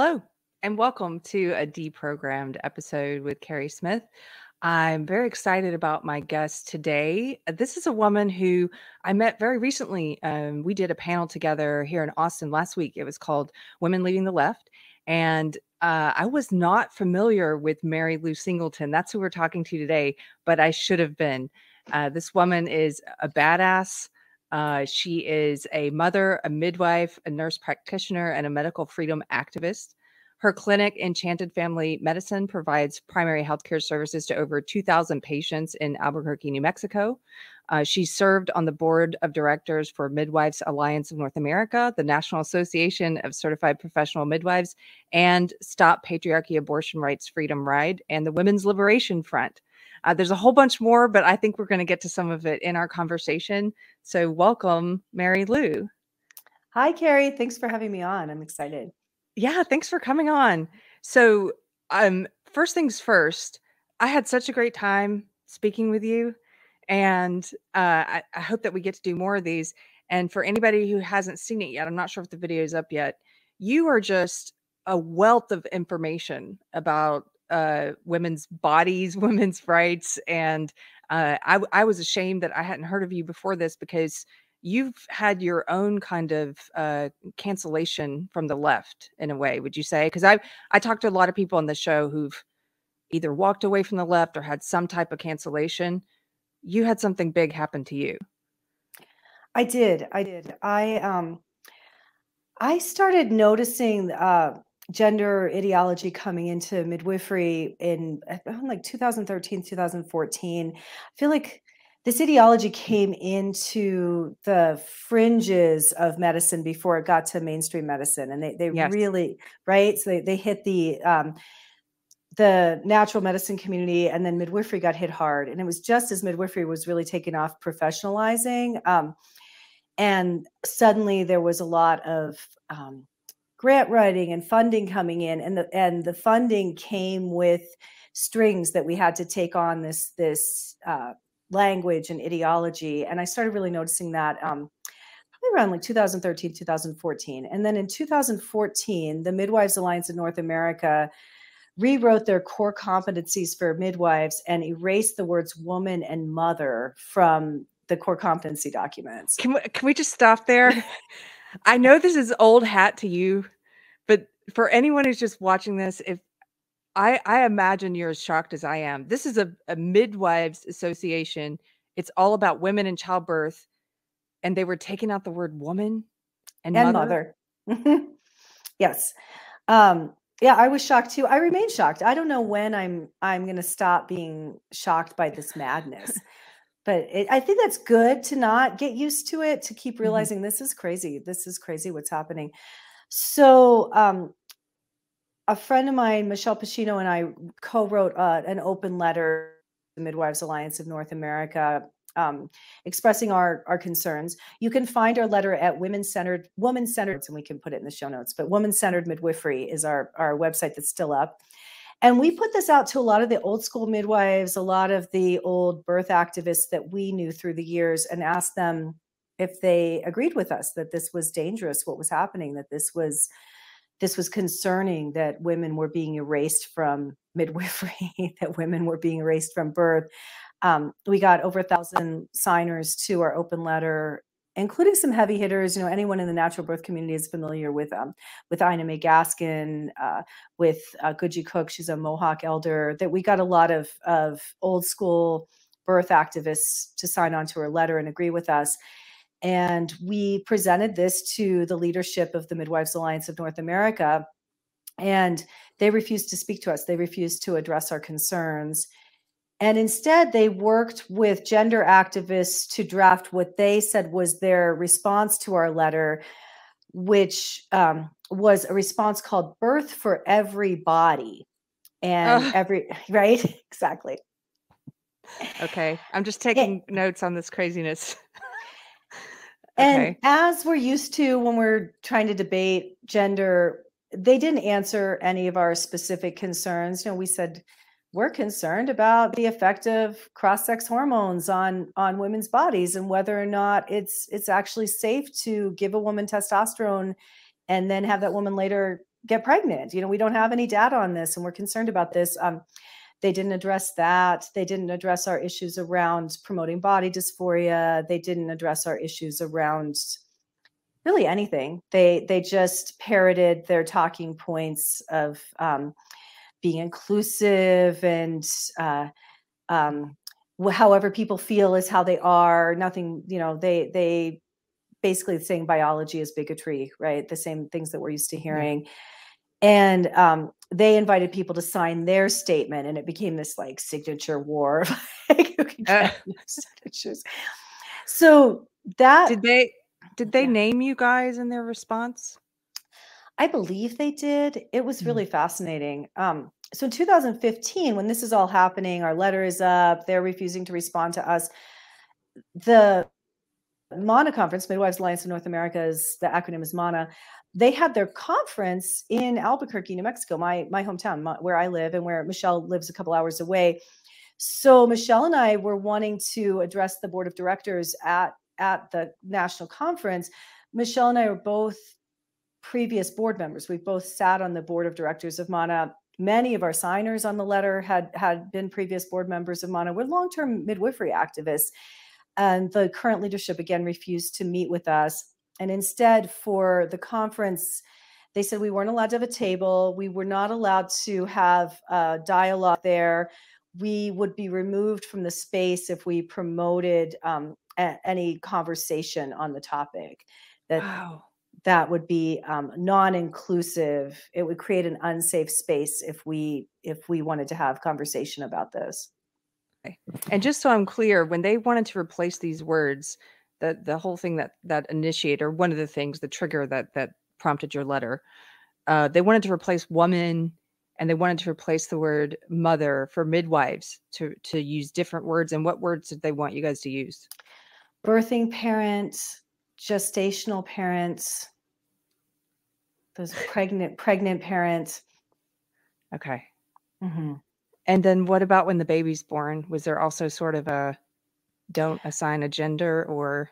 Hello, and welcome to a deprogrammed episode with Keri Smith. I'm very excited about my guest today. This is a woman who I met very recently. Um, we did a panel together here in Austin last week. It was called Women Leaving the Left. And uh, I was not familiar with Mary Lou Singleton. That's who we're talking to today, but I should have been. Uh, this woman is a badass. Uh, she is a mother, a midwife, a nurse practitioner, and a medical freedom activist. Her clinic, Enchanted Family Medicine, provides primary healthcare services to over 2,000 patients in Albuquerque, New Mexico. Uh, she served on the board of directors for Midwives Alliance of North America, the National Association of Certified Professional Midwives, and Stop Patriarchy Abortion Rights Freedom Ride, and the Women's Liberation Front. Uh, there's a whole bunch more, but I think we're going to get to some of it in our conversation. So, welcome, Mary Lou. Hi, Keri. Thanks for having me on. I'm excited. Yeah, thanks for coming on. So, um, first things first, I had such a great time speaking with you, and uh, I, I hope that we get to do more of these. And for anybody who hasn't seen it yet, I'm not sure if the video is up yet. You are just a wealth of information about uh, women's bodies, women's rights, and uh, I, I was ashamed that I hadn't heard of you before this because you've had your own kind of uh, cancellation from the left in a way. Would you say? Because I I talked to a lot of people on the show who've either walked away from the left or had some type of cancellation. You had something big happen to you. I did. I did. I um I started noticing uh gender ideology coming into midwifery in like 2013 2014 i feel like this ideology came into the fringes of medicine before it got to mainstream medicine and they, they yes. really right so they, they hit the um, the natural medicine community and then midwifery got hit hard and it was just as midwifery was really taking off professionalizing um, and suddenly there was a lot of um, grant writing and funding coming in and the and the funding came with strings that we had to take on this this uh, language and ideology. And i started really noticing that um, probably around like 2013 2014 and then in 2014 the midwives alliance of north america rewrote their core competencies for midwives and erased the words woman and mother from the core competency documents. Can we, can we just stop there I know this is old hat to you, but for anyone who's just watching this, if I I imagine you're as shocked as I am. This is a, a midwives association. It's all about women and childbirth, and they were taking out the word woman and, and mother. mother. yes. Um, yeah, I was shocked too. I remain shocked. I don't know when I'm I'm going to stop being shocked by this madness. But it, I think that's good to not get used to it, to keep mm-hmm. realizing mm-hmm. this is crazy. This is crazy what's happening. So, um, a friend of mine, Michelle Pacino, and I co-wrote uh, an open letter to the Midwives Alliance of North America, um, expressing our our concerns. You can find our letter at Women Centered Woman Centered, and we can put it in the show notes. But Woman Centered Midwifery is our our website that's still up. And we put this out to a lot of the old school midwives, a lot of the old birth activists that we knew through the years, and asked them if they agreed with us that this was dangerous, what was happening, that this was this was concerning that women were being erased from midwifery, that women were being erased from birth. Um, we got over a thousand signers to our open letter including some heavy hitters. You know, anyone in the natural birth community is familiar with um, with Ina May Gaskin, uh, with uh, Katsi Cook. She's a Mohawk elder. That we got a lot of of old school birth activists to sign on to her letter and agree with us. And we presented this to the leadership of the Midwives Alliance of North America, and they refused to speak to us. They refused to address our concerns. And instead, they worked with gender activists to draft what they said was their response to our letter, which um, was a response called Birth for Every Body. And uh. every, right? exactly. Okay. I'm just taking it, notes on this craziness. okay. And as we're used to when we're trying to debate gender, they didn't answer any of our specific concerns. You know, we said, we're concerned about the effect of cross-sex hormones on on women's bodies and whether or not it's it's actually safe to give a woman testosterone and then have that woman later get pregnant. You know, we don't have any data on this, and we're concerned about this. Um, they didn't address that. They didn't address our issues around promoting body dysphoria. They didn't address our issues around really anything. They they just parroted their talking points of um, being inclusive and uh, um, however people feel is how they are. Nothing, you know. They they basically saying biology is bigotry, right? The same things that we're used to hearing. And um, they invited people to sign their statement, and it became this like signature war. like, uh, signatures. So that did they did they yeah. name you guys in their response? I believe they did. It was really mm. fascinating. Um, so in 2015, when this is all happening, our letter is up, they're refusing to respond to us. The MANA conference, Midwives Alliance of North America, is the acronym is MANA. They had their conference in Albuquerque, New Mexico, my my hometown, my, where I live, and where Michelle lives a couple hours away. So Michelle and I were wanting to address the board of directors at at the national conference. Michelle and I are both previous board members. We've both sat on the board of directors of MANA. Many of our signers on the letter had had been previous board members of MANA. We're long-term midwifery activists. And the current leadership again refused to meet with us. And instead, for the conference, they said we weren't allowed to have a table. We were not allowed to have a dialogue there. We would be removed from the space if we promoted um, a- any conversation on the topic. That wow. That would be um, non-inclusive. It would create an unsafe space if we if we wanted to have conversation about this. And just so I'm clear, when they wanted to replace these words, that the whole thing that that initiate or one of the things, the trigger that that prompted your letter, uh, they wanted to replace woman and they wanted to replace the word mother for midwives to to use different words. And what words did they want you guys to use? Birthing parent, gestational parents, those pregnant pregnant parents. Okay. Mm-hmm. And then what about when the baby's born? Was there also sort of a don't assign a gender or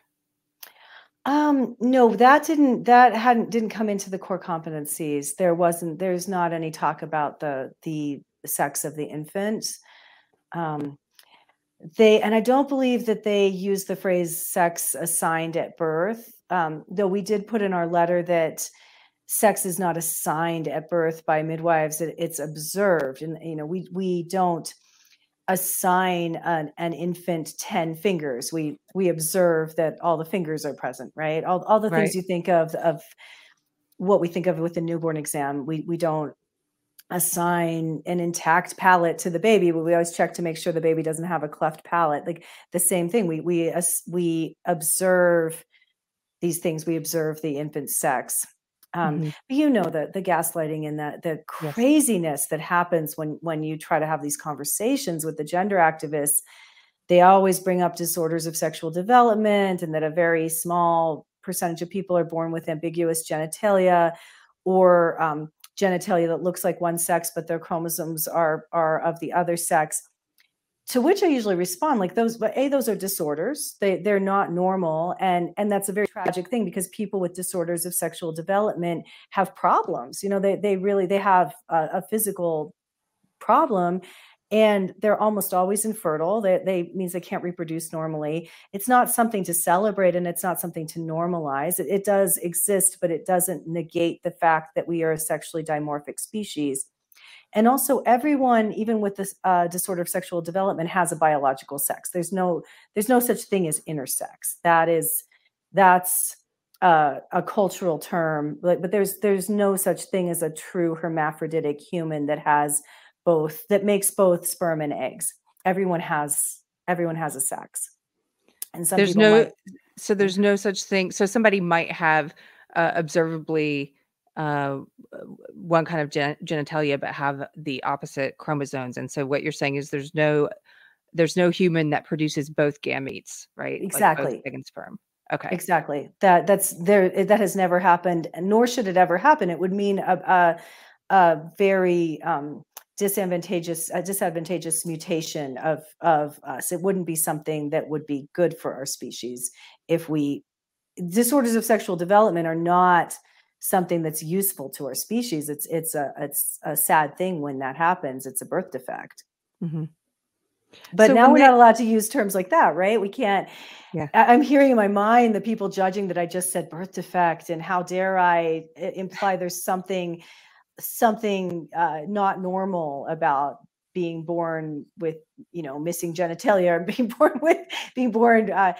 um no that didn't that hadn't didn't come into the core competencies there wasn't there's not any talk about the the sex of the infant um they and i don't believe that they use the phrase sex assigned at birth um though we did put in our letter that sex is not assigned at birth by midwives it, it's observed and you know we we don't assign an, an infant 10 fingers we we observe that all the fingers are present right all, all the things right. you think of of what we think of with the newborn exam we we don't assign an intact palate to the baby but we always check to make sure the baby doesn't have a cleft palate like the same thing we we we observe these things we observe the infant sex um, mm-hmm. you know the the gaslighting and the the craziness yes. that happens when when you try to have these conversations with the gender activists. They always bring up disorders of sexual development and that a very small percentage of people are born with ambiguous genitalia or um, genitalia that looks like one sex but their chromosomes are are of the other sex. To which i usually respond like those but a those are disorders. They they're not normal. And and that's a very tragic thing because people with disorders of sexual development have problems. You know they they really they have a, a physical problem and they're almost always infertile. They, they means they can't reproduce normally. It's not something to celebrate and it's not something to normalize. It, it does exist but it doesn't negate the fact that we are a sexually dimorphic species. And also everyone even with this uh, disorder of sexual development has a biological sex. There's no there's no such thing as intersex. That is that's uh, a cultural term but, but there's there's no such thing as a true hermaphroditic human that has both that makes both sperm and eggs. Everyone has everyone has a sex. And some there's no might, so there's no such thing so somebody might have uh, observably uh, one kind of gen- genitalia but have the opposite chromosomes. And so what you're saying is there's no there's no human that produces both gametes right? Exactly. like egg and sperm. Okay. Exactly. That that's there that has never happened nor should it ever happen. It would mean a, a, a very um, disadvantageous a disadvantageous mutation of of us it wouldn't be something that would be good for our species if we disorders of sexual development are not something that's useful to our species. It's it's a it's a sad thing when that happens. It's a birth defect. Mm-hmm. But so now we're they, not allowed to use terms like that, right? We can't. Yeah. I, am hearing in my mind the people judging that I just said birth defect, and how dare I imply there's something something uh, not normal about being born with you know missing genitalia or being born with being born uh,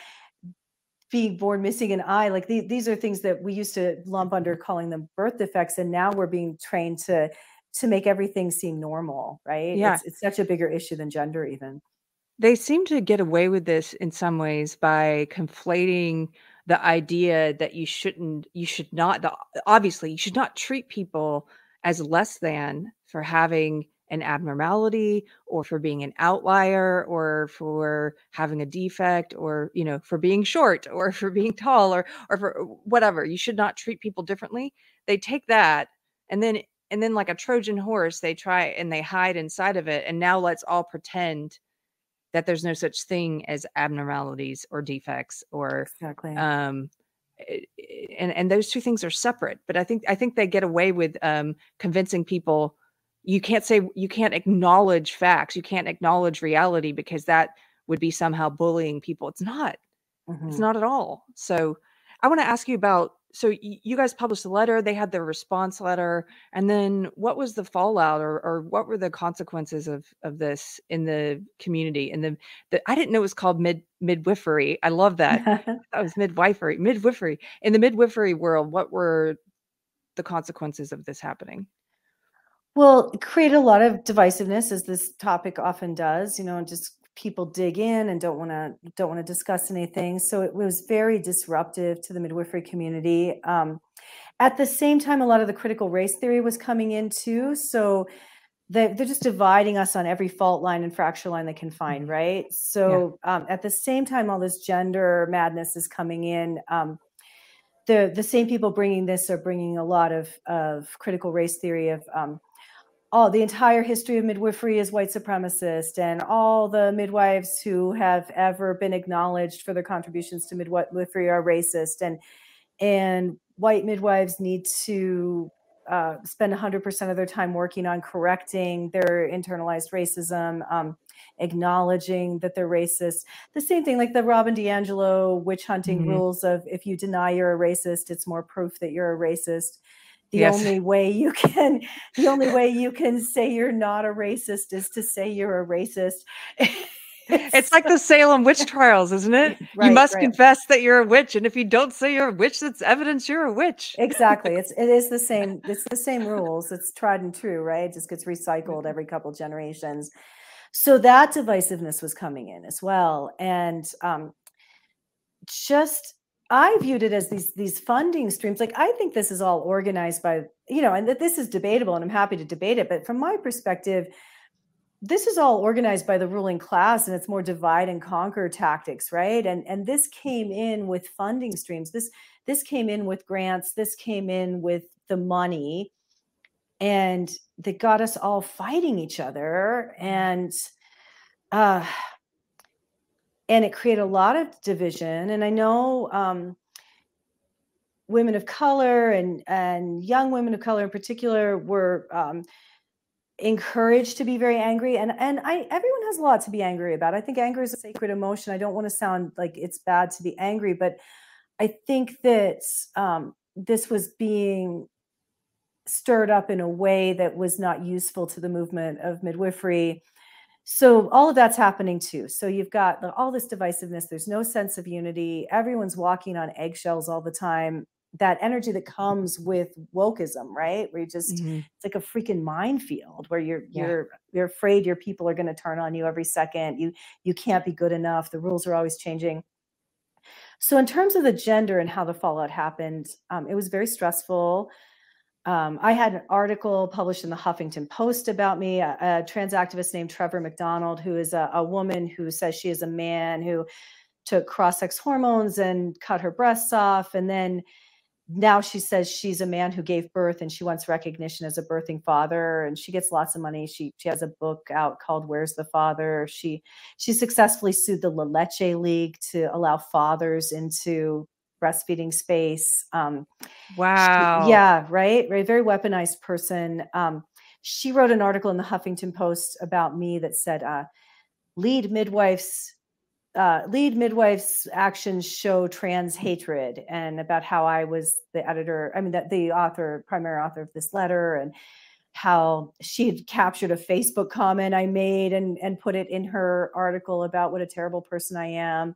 being born missing an eye. Like these, these are things that we used to lump under calling them birth defects and now we're being trained to to make everything seem normal right? Yeah. It's, it's such a bigger issue than gender even. They seem to get away with this in some ways by conflating the idea that you shouldn't you should not the, obviously you should not treat people as less than for having an abnormality or for being an outlier or for having a defect or you know for being short or for being tall or or for whatever. You should not treat people differently. They take that and then and then like a trojan horse they try and they hide inside of it and now let's all pretend that there's no such thing as abnormalities or defects or exactly. um and and those two things are separate but i think i think they get away with um convincing people you can't say you can't acknowledge facts you can't acknowledge reality because that would be somehow bullying people. It's not. Mm-hmm. it's not at all. So i want to ask you about so you guys published a letter they had their response letter and then what was the fallout or, or what were the consequences of of this in the community? And the, the i didn't know it was called mid midwifery i love that. That was midwifery midwifery. In the midwifery world what were the consequences of this happening? Well, create a lot of divisiveness as this topic often does, you know, and just people dig in and don't want to don't want to discuss anything. So it was very disruptive to the midwifery community. Um, at the same time, a lot of the critical race theory was coming in too. So they, they're just dividing us on every fault line and fracture line they can find, mm-hmm. right? So yeah. um, at the same time, all this gender madness is coming in. Um, the the same people bringing this are bringing a lot of of critical race theory of um, all the entire history of midwifery is white supremacist and all the midwives who have ever been acknowledged for their contributions to midwifery are racist and and white midwives need to uh, spend 100% of their time working on correcting their internalized racism um, acknowledging that they're racist the same thing like the robin diangelo witch hunting mm-hmm. rules of if you deny you're a racist it's more proof that you're a racist the yes. only way you can the only way you can say you're not a racist is to say you're a racist it's like the Salem witch trials, isn't it? Right, you must right. confess that you're a witch, and if you don't say you're a witch, that's evidence you're a witch. exactly. It's it is the same. It's the same rules. It's tried and true, right? It just gets recycled every couple generations. So that divisiveness was coming in as well, and um, just I viewed it as these these funding streams. Like I think this is all organized by you know, and that this is debatable, and I'm happy to debate it. But from my perspective, this is all organized by the ruling class, and it's more divide and conquer tactics, right? And and this came in with funding streams. This this came in with grants. This came in with the money, and that got us all fighting each other. And uh, and it created a lot of division. And I know um, women of color and and young women of color in particular were um, encouraged to be very angry. And and I everyone has a lot to be angry about. I think anger is a sacred emotion. I don't want to sound like it's bad to be angry, but I think that um, this was being stirred up in a way that was not useful to the movement of midwifery so all of that's happening too. So you've got all this divisiveness there's no sense of unity everyone's walking on eggshells all the time. That energy that comes with wokeism right? Where you just mm-hmm. it's like a freaking minefield where you're yeah. you're you're afraid your people are going to turn on you every second. You you can't be good enough. The rules are always changing. So in terms of the gender and how the fallout happened um, it was very stressful um, I had an article published in the Huffington Post about me, a, a trans activist named Trevor MacDonald, who is a, a, woman who says she is a man who took cross sex hormones and cut her breasts off. And then now she says she's a man who gave birth and she wants recognition as a birthing father and she gets lots of money she she has a book out called where's the father she she successfully sued the la leche league to allow fathers into breastfeeding space. Um, wow. She, yeah, right, right. Very weaponized person. Um, she wrote an article in the Huffington Post about me that said, uh, "Lead midwives." Uh, lead midwives actions show trans hatred and about how i was the editor i mean that the author primary author of this letter and how she had captured a Facebook comment I made and, and put it in her article about what a terrible person I am.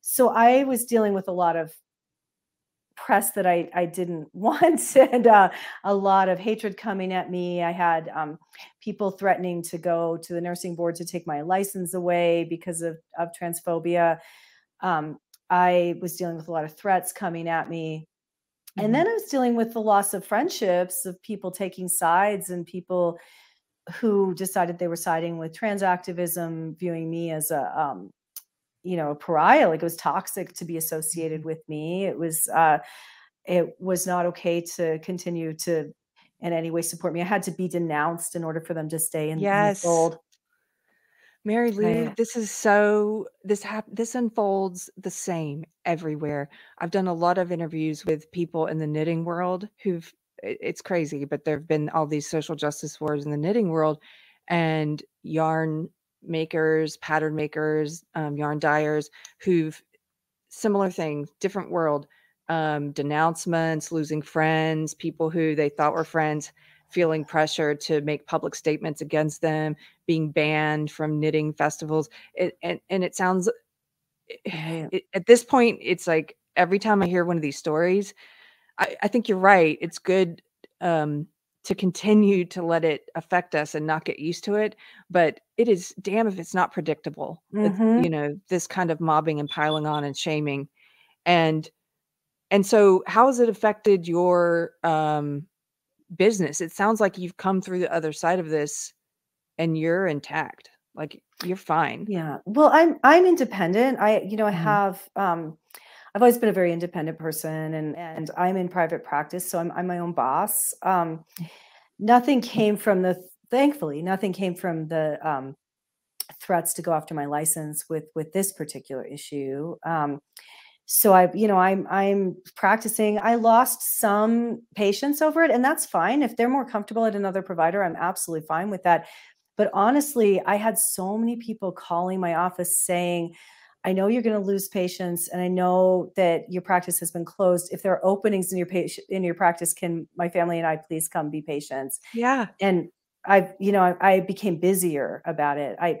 So I was dealing with a lot of press that I, I didn't want and uh, a lot of hatred coming at me. I had um, people threatening to go to the nursing board to take my license away because of, of transphobia. Um, I was dealing with a lot of threats coming at me. And mm-hmm. then I was dealing with the loss of friendships, of people taking sides and people who decided they were siding with trans activism, viewing me as a, um, you know, a pariah. Like it was toxic to be associated mm-hmm. with me. It was, uh, it was not okay to continue to in any way support me. I had to be denounced in order for them to stay in, yes. the fold. Mary Lou, this is so this hap this unfolds the same everywhere. I've done a lot of interviews with people in the knitting world who've it's crazy, but there've been all these social justice wars in the knitting world and yarn makers, pattern makers, um, yarn dyers who've similar things, different world, um, denouncements, losing friends, people who they thought were friends feeling pressure to make public statements against them, being banned from knitting festivals. It, and, and it sounds, it, at this point, it's like every time I hear one of these stories, I, I think you're right. It's good um, to continue to let it affect us and not get used to it. But it is damn if it's not predictable. Mm-hmm. You know, this kind of mobbing and piling on and shaming. And and so how has it affected your um business. It sounds like you've come through the other side of this and you're intact. Like you're fine. Yeah. Well, I'm I'm independent. I you know, I mm-hmm. have um I've always been a very independent person and and I'm in private practice, so I'm I'm my own boss. Um nothing came from the thankfully, nothing came from the um threats to go after my license with with this particular issue. Um so i you know i'm i'm practicing i lost some patients over it and that's fine if they're more comfortable at another provider i'm absolutely fine with that but honestly i had so many people calling my office saying i know you're going to lose patients and i know that your practice has been closed if there are openings in your patient in your practice can my family and i please come be patients yeah and i you know I, I became busier about it i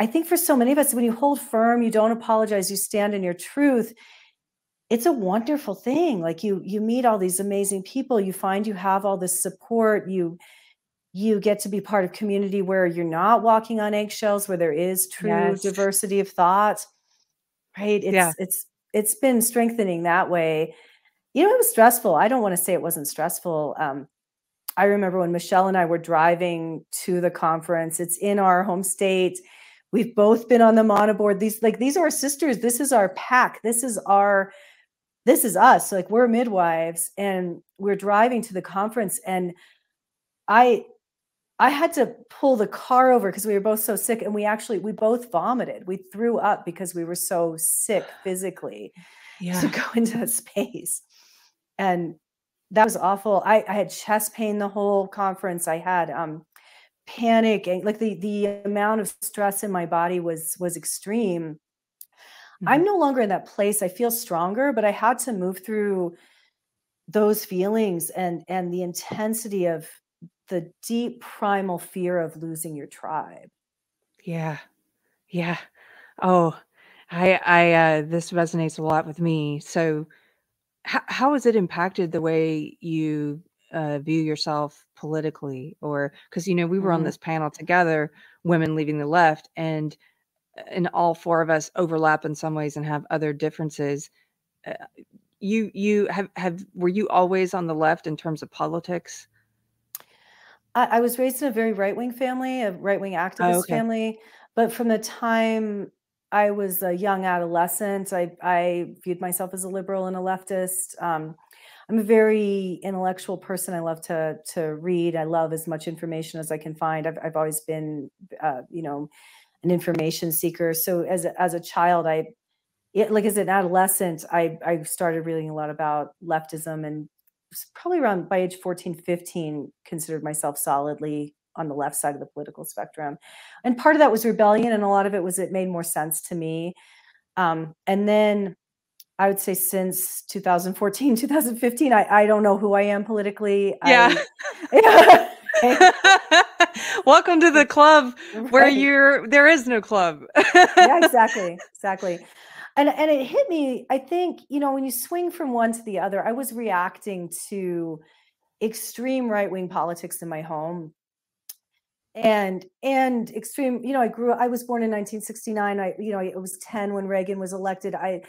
I think for so many of us, when you hold firm, you don't apologize, you stand in your truth. It's a wonderful thing. Like you, you meet all these amazing people. You find you have all this support. You, you get to be part of community where you're not walking on eggshells, where there is true yes. diversity of thought. Right? It's yeah. it's it's been strengthening that way. You know, it was stressful. I don't want to say it wasn't stressful. Um, I remember when Michelle and I were driving to the conference. It's in our home state We've both been on the MANA board. These like these are our sisters. This is our pack. This is our this is us. Like we're midwives and we're driving to the conference and I I had to pull the car over because we were both so sick and we actually we both vomited. We threw up because we were so sick physically yeah. to go into that space. And that was awful. I, I had chest pain the whole conference. I had um panic and like the the amount of stress in my body was was extreme mm-hmm. i'm no longer in that place i feel stronger but i had to move through those feelings and and the intensity of the deep primal fear of losing your tribe. Yeah. Yeah. Oh i i uh this resonates a lot with me. So how, how has it impacted the way you uh, view yourself politically? Or because you know we were on mm-hmm. this panel together women leaving the left and uh, and all four of us overlap in some ways and have other differences. Uh, you you have have were you always on the left in terms of politics I, I was raised in a very right-wing family a right-wing oh, activist oh, okay. family but from the time I was a young adolescent. I, I viewed myself as a liberal and a leftist. Um, I'm a very intellectual person. I love to to read. I love as much information as I can find. I've I've always been, uh, you know, an information seeker. So as a, as a child, I it, like as an adolescent, I, I started reading a lot about leftism and probably around by age 14, 15, considered myself solidly on the left side of the political spectrum. And part of that was rebellion, and a lot of it was it made more sense to me. Um, and then I would say since 2014, 2015, I, I don't know who I am politically. Yeah. I, Welcome to the club where right. you're there is no club. yeah, exactly. Exactly. And and it hit me, I think, you know, when you swing from one to the other, I was reacting to extreme right-wing politics in my home. And and extreme you know i grew i was born in 1969 i you know i was 10 when reagan was elected. I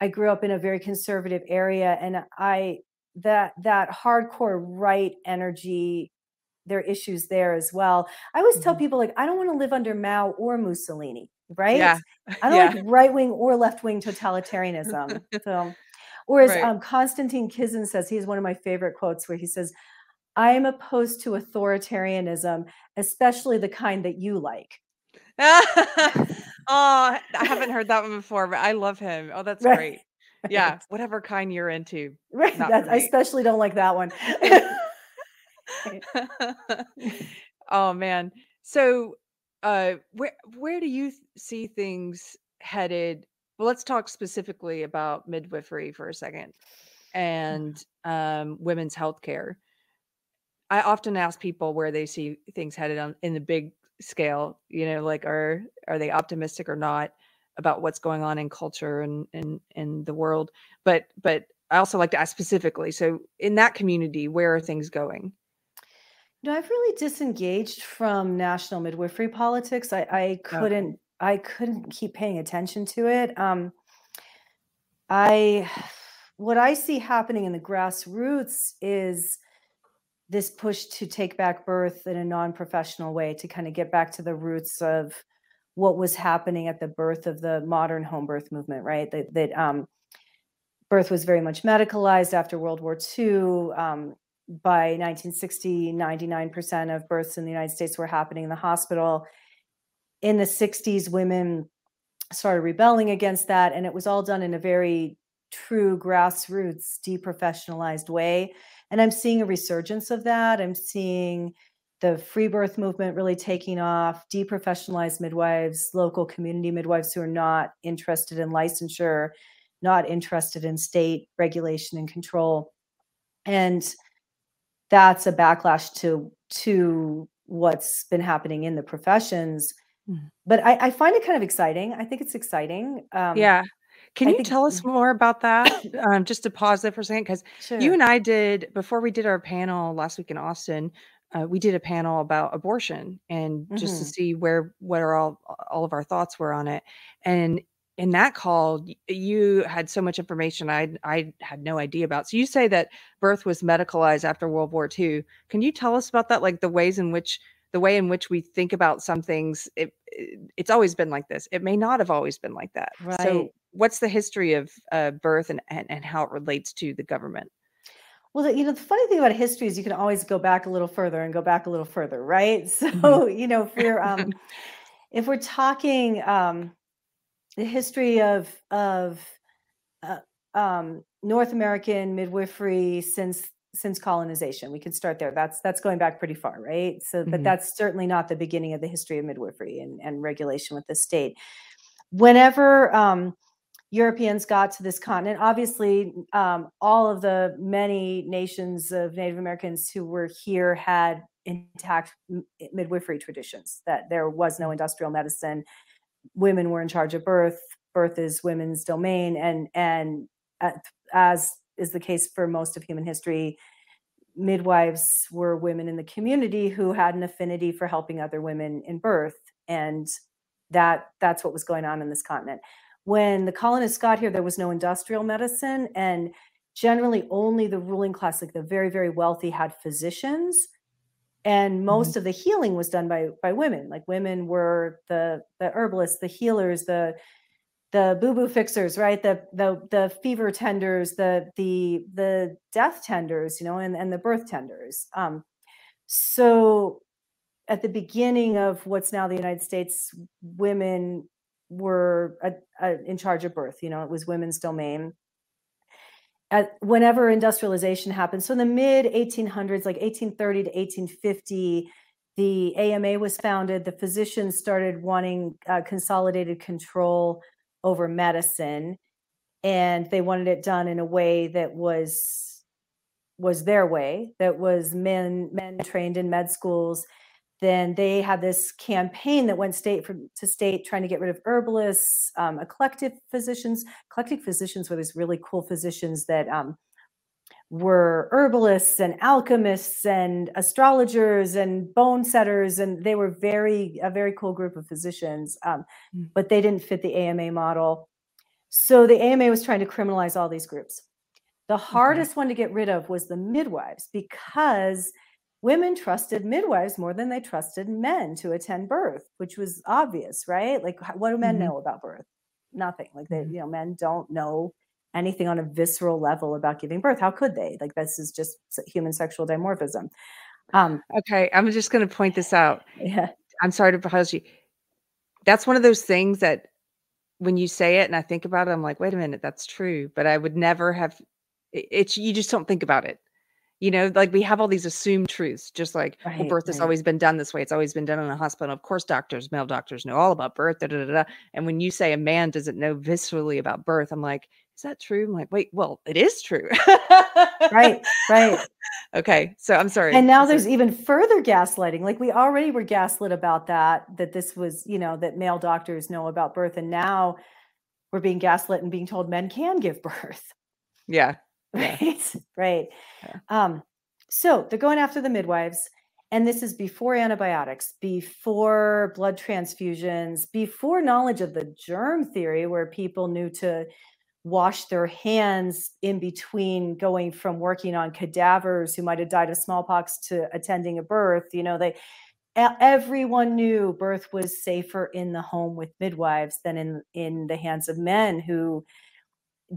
i grew up in a very conservative area and i that that hardcore right energy there are issues there as well. I always tell mm-hmm. people like i don't want to live under mao or mussolini right yeah. i don't yeah. like right-wing or left-wing totalitarianism so whereas right. um, konstantin kisin says he's one of my favorite quotes where he says I am opposed to authoritarianism, especially the kind that you like. oh, I haven't heard that one before, but I love him. Oh, that's right. great. Yeah, whatever kind you're into. Right. I especially don't like that one. oh man. So uh where where do you see things headed? Well, let's talk specifically about midwifery for a second and um women's health care. I often ask people where they see things headed on in the big scale, you know, like are are they optimistic or not about what's going on in culture and and in the world. But but I also like to ask specifically. So in that community, where are things going? No, I've really disengaged from national midwifery politics. I, I couldn't. I couldn't keep paying attention to it. Um, I what I see happening in the grassroots is this push to take back birth in a non-professional way to kind of get back to the roots of what was happening at the birth of the modern home birth movement right that, that um, birth was very much medicalized after world war ii um, by 1960 99% of births in the united states were happening in the hospital in the 60s women started rebelling against that and it was all done in a very true grassroots deprofessionalized way and I'm seeing a resurgence of that. I'm seeing the free birth movement really taking off, deprofessionalized midwives, local community midwives who are not interested in licensure, not interested in state regulation and control. And that's a backlash to to what's been happening in the professions. Mm-hmm. But I, I, find it kind of exciting. I think it's exciting. Um, yeah. Can I you think tell us more about that? Um, just to pause there for a second, because you and I did before we did our panel last week in Austin. Uh, we did a panel about abortion and just to hmm see where what are all all of our thoughts were on it. And in that call, you had so much information I I had no idea about. So you say that birth was medicalized after World War II. Can you tell us about that? Like the ways in which the way in which we think about some things, it, it it's always been like this. It may not have always been like that. Right. So what's the history of uh, birth and, and and how it relates to the government? Well, you know, the funny thing about history is you can always go back a little further and go back a little further, right? So, mm-hmm. you know, if we're um, if we're talking um, the history of of uh, um, North American midwifery since since colonization, we can start there. That's that's going back pretty far, right? So, mm-hmm. but that's certainly not the beginning of the history of midwifery and, and regulation with the state. Whenever um, Europeans got to this continent. Obviously, um, all of the many nations of Native Americans who were here had intact midwifery traditions, that there was no industrial medicine. Women were in charge of birth. Birth is women's domain. And, and as is the case for most of human history, midwives were women in the community who had an affinity for helping other women in birth. And that that's what was going on in this continent when the colonists got here, there was no industrial medicine, and generally only the ruling class, like the very, very wealthy, had physicians. And mm-hmm. most mm-hmm. of the healing was done by by women. Like women were the the herbalists, the healers, the the boo-boo fixers, right? The the the fever tenders, the the the death tenders, you know, and, and the birth tenders. Um, so at the beginning of what's now the United States, women were a, a, in charge of birth. You know, it was women's domain. At, whenever industrialization happened, so in the mid 1800s, like 1830 to 1850, the AMA was founded. The physicians started wanting uh, consolidated control over medicine, and they wanted it done in a way that was was their way. That was men men trained in med schools then they had this campaign that went state from, to state trying to get rid of herbalists, um, eclectic physicians. Eclectic physicians were these really cool physicians that um, were herbalists and alchemists and astrologers and bone setters, and they were very a very cool group of physicians. Um, mm. But they didn't fit the AMA model, so the AMA was trying to criminalize all these groups. The hardest okay. one to get rid of was the midwives because women trusted midwives more than they trusted men to attend birth, which was obvious, right? Like, what do men mm-hmm. know about birth? Nothing. Like, they, mm-hmm. you know, men don't know anything on a visceral level about giving birth. How could they? Like, this is just human sexual dimorphism. Um, okay, I'm just going to point this out. Yeah. I'm sorry to pause you. That's one of those things that when you say it and I think about it, I'm like, wait a minute, that's true. But I would never have. It's you just don't think about it you know like we have all these assumed truths just like oh, right, well birth right. has always been done this way it's always been done in a hospital. Of course doctors male doctors know all about birth da, da, da, and when you say a man doesn't know viscerally about birth i'm like is that true? I'm like wait well it is true. Right right. Okay so i'm sorry and now there's even further gaslighting like we already were gaslit about that that this was you know that male doctors know about birth and now we're being gaslit and being told men can give birth. Yeah right right yeah. um so they're going after the midwives and this is before antibiotics before blood transfusions before knowledge of the germ theory where people knew to wash their hands in between going from working on cadavers who might have died of smallpox to attending a birth you know they everyone knew birth was safer in the home with midwives than in in the hands of men who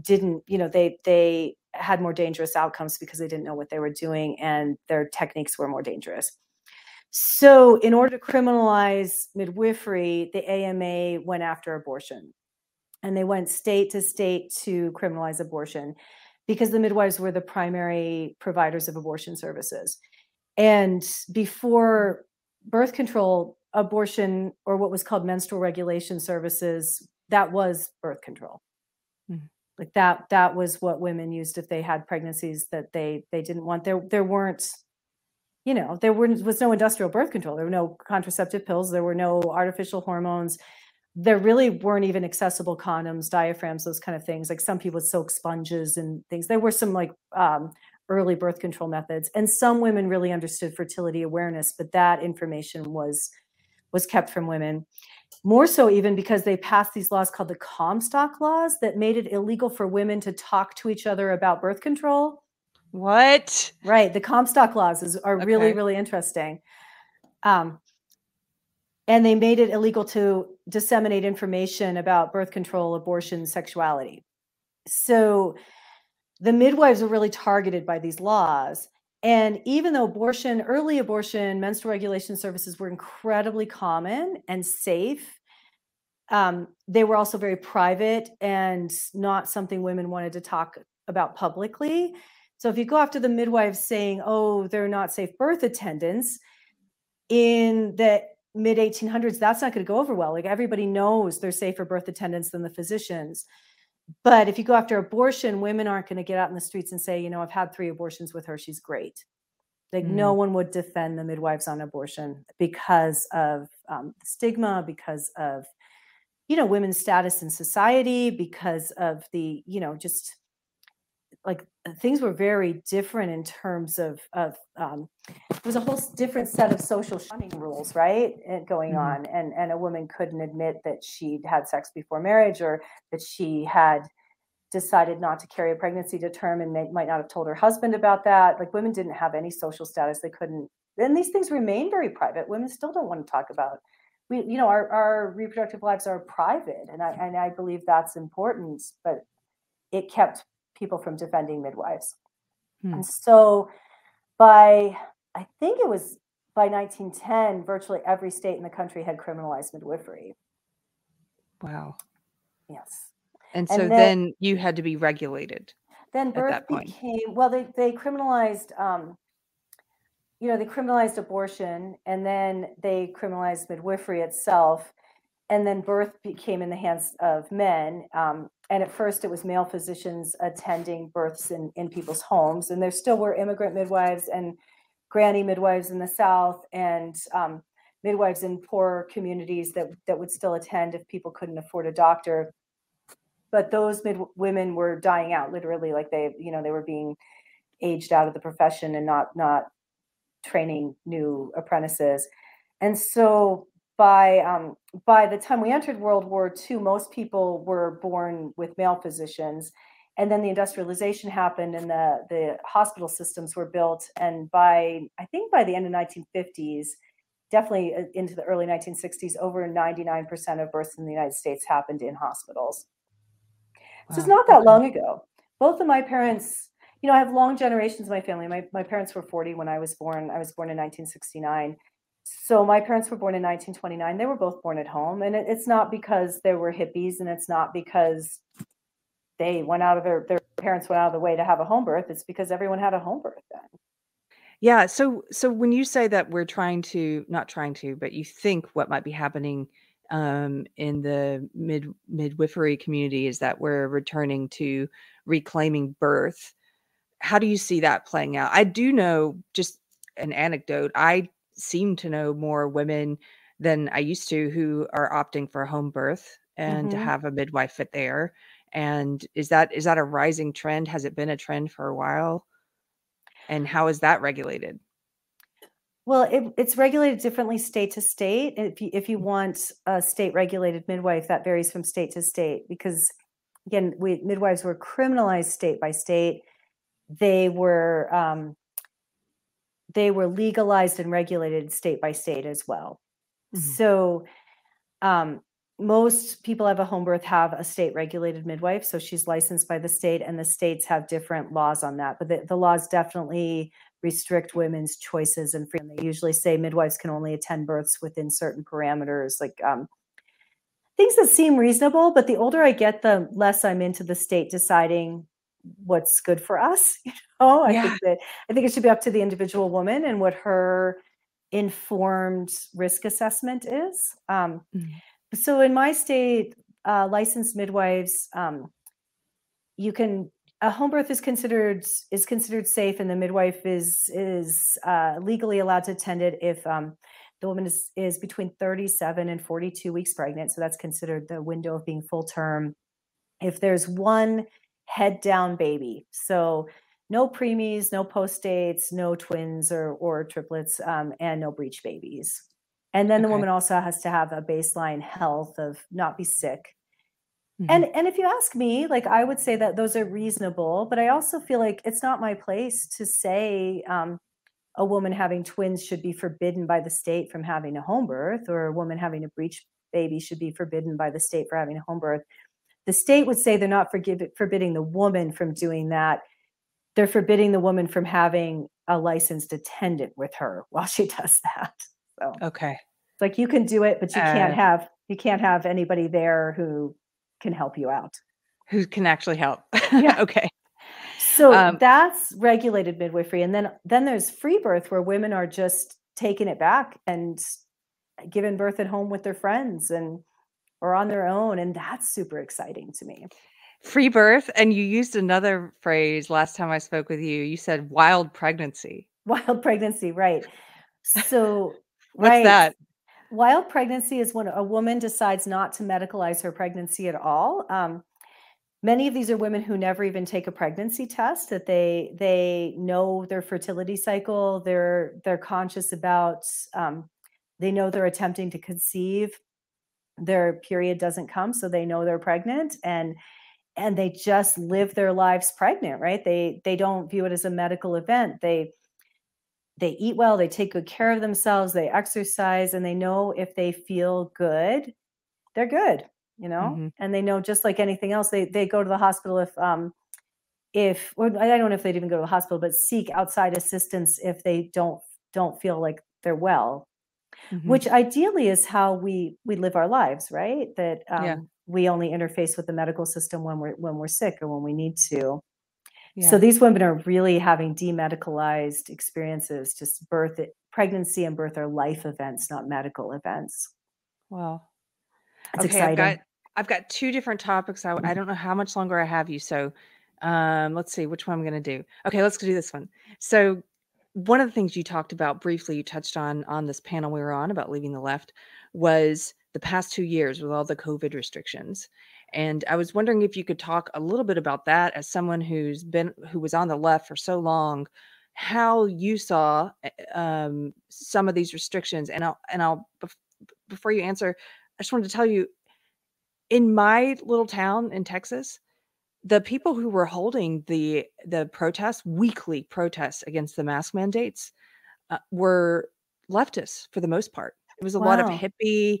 didn't you know they they had more dangerous outcomes because they didn't know what they were doing and their techniques were more dangerous. So, in order to criminalize midwifery, the AMA went after abortion. And they went state to state to criminalize abortion because the midwives were the primary providers of abortion services. And before birth control, abortion, or what was called menstrual regulation services, that was birth control. Mm-hmm like that that was what women used if they had pregnancies that they they didn't want. There there weren't you know there weren't, was no industrial birth control. There were no contraceptive pills. There were no artificial hormones. There really weren't even accessible condoms diaphragms those kind of things. Like some people with silk sponges and things. There were some like um, early birth control methods. And some women really understood fertility awareness but that information was was kept from women more so even because they passed these laws called the Comstock laws that made it illegal for women to talk to each other about birth control. What? Right. The Comstock laws is, are okay. really, really interesting. Um, and they made it illegal to disseminate information about birth control, abortion, sexuality. So the midwives were really targeted by these laws. And even though abortion, early abortion, menstrual regulation services were incredibly common and safe, um, they were also very private and not something women wanted to talk about publicly. So if you go after the midwives saying, oh, they're not safe birth attendants, in the mid 1800s, that's not going to go over well. Like everybody knows they're safer birth attendants than the physicians. But if you go after abortion, women aren't going to get out in the streets and say, you know, I've had three abortions with her. She's great. Like mm. no one would defend the midwives on abortion because of um, stigma, because of, you know, women's status in society, because of the, you know, just like things were very different in terms of of um, it was a whole different set of social shunning rules right going mm-hmm. on and and a woman couldn't admit that she'd had sex before marriage or that she had decided not to carry a pregnancy to term and may, might not have told her husband about that. Like women didn't have any social status. They couldn't and these things remain very private. Women still don't want to talk about we you know our, our reproductive lives are private and i and i believe that's important but it kept people from defending midwives. Hmm. And so by, I think it was by 1910, virtually every state in the country had criminalized midwifery. Wow. Yes. And so and then, then, you had to be regulated. Then birth became well. They they criminalized. Um, you know, they criminalized abortion, and then they criminalized midwifery itself, and then birth became in the hands of men. Um, and at first, it was male physicians attending births in in people's homes, and there still were immigrant midwives and granny midwives in the South, and um, midwives in poor communities that that would still attend if people couldn't afford a doctor. But those mid women were dying out literally like they you know they were being aged out of the profession and not not training new apprentices. And so by um, by the time we entered world war ii most people were born with male physicians and then the industrialization happened and the the hospital systems were built and by i think by the end of 1950s definitely uh, into the early 1960s over 99% of births in the united states happened in hospitals Wow. So it's not that long ago. Both of my parents, you know, I have long generations of my family. My, my parents were 40 when I was born. I was born in 1969. So my parents were born in 1929. They were both born at home. And it, it's not because they were hippies and it's not because they went out of their, their parents went out of the way to have a home birth. It's because everyone had a home birth then. Yeah. So so when you say that we're trying to not trying to, but you think what might be happening um, in the mid midwifery community is that we're returning to reclaiming birth. How do you see that playing out? I do know just an anecdote. I seem to know more women than I used to who are opting for home birth and mm-hmm. to have a midwife fit there. And is that is that a rising trend? Has it been a trend for a while? And how is that regulated? Well, it, it's regulated differently state to state. If you, if you want a state regulated midwife, that varies from state to state because, again, we midwives were criminalized state by state. They were um, they were legalized and regulated state by state as well. Mm-hmm. So, um, most people have a home birth have a state regulated midwife, so she's licensed by the state, and the states have different laws on that. But the, the laws definitely restrict women's choices and freedom. They usually say midwives can only attend births within certain parameters, like um, things that seem reasonable. But the older I get, the less I'm into the state deciding what's good for us. You know, I yeah. think that I think it should be up to the individual woman and what her informed risk assessment is. Um, mm-hmm. So in my state, uh, licensed midwives, um, you can a home birth is considered is considered safe, and the midwife is is uh, legally allowed to attend it if um, the woman is is between 37 and 42 weeks pregnant. So that's considered the window of being full term. If there's one head down baby, so no preemies, no post dates, no twins or or triplets, um, and no breech babies. And then okay. the woman also has to have a baseline health of not be sick Mm-hmm. And and if you ask me, like I would say that those are reasonable, but I also feel like it's not my place to say um, a woman having twins should be forbidden by the state from having a home birth, or a woman having a breech baby should be forbidden by the state for having a home birth. The state would say they're not forgive, forbidding the woman from doing that. They're forbidding the woman from having a licensed attendant with her while she does that. So okay, it's like you can do it, but you uh, can't have you can't have anybody there who can help you out. Who can actually help. Yeah. okay. So um, that's regulated midwifery. And then then there's free birth where women are just taking it back and giving birth at home with their friends and or on their own. And that's super exciting to me. Free birth. And you used another phrase last time I spoke with you. You said wild pregnancy. Wild pregnancy, right. So What's right. that? Wild pregnancy is when a woman decides not to medicalize her pregnancy at all. Um, many of these are women who never even take a pregnancy test that they they know their fertility cycle they're they're conscious about um, they know they're attempting to conceive their period doesn't come so they know they're pregnant and and they just live their lives pregnant right they they don't view it as a medical event they they eat well, they take good care of themselves, they exercise, and they know if they feel good, they're good, you know, mm-hmm. and they know just like anything else, they they go to the hospital if um if or I don't know if they'd even go to the hospital, but seek outside assistance if they don't don't feel like they're well. Mm-hmm. Which ideally is how we we live our lives, right? That um, yeah. we only interface with the medical system when we're when we're sick or when we need to. Yeah. So these women are really having demedicalized experiences. Just birth, pregnancy, and birth are life events, not medical events. Wow, it's okay, exciting. I've got I've got two different topics. I, I mm-hmm. don't know how much longer I have you, so um, let's see which one I'm going to do. Okay, let's do this one. So one of the things you talked about briefly, you touched on on this panel we were on about leaving the left, was the past two years with all the COVID restrictions. And I was wondering if you could talk a little bit about that as someone who's been who was on the left for so long, how you saw eh, um, some of these restrictions. And I'll and I'll before you answer, I just wanted to tell you, in my little town in Texas, the people who were holding the the protests, weekly protests against the mask mandates, uh, were leftists for the most part. It was a wow. lot of hippie,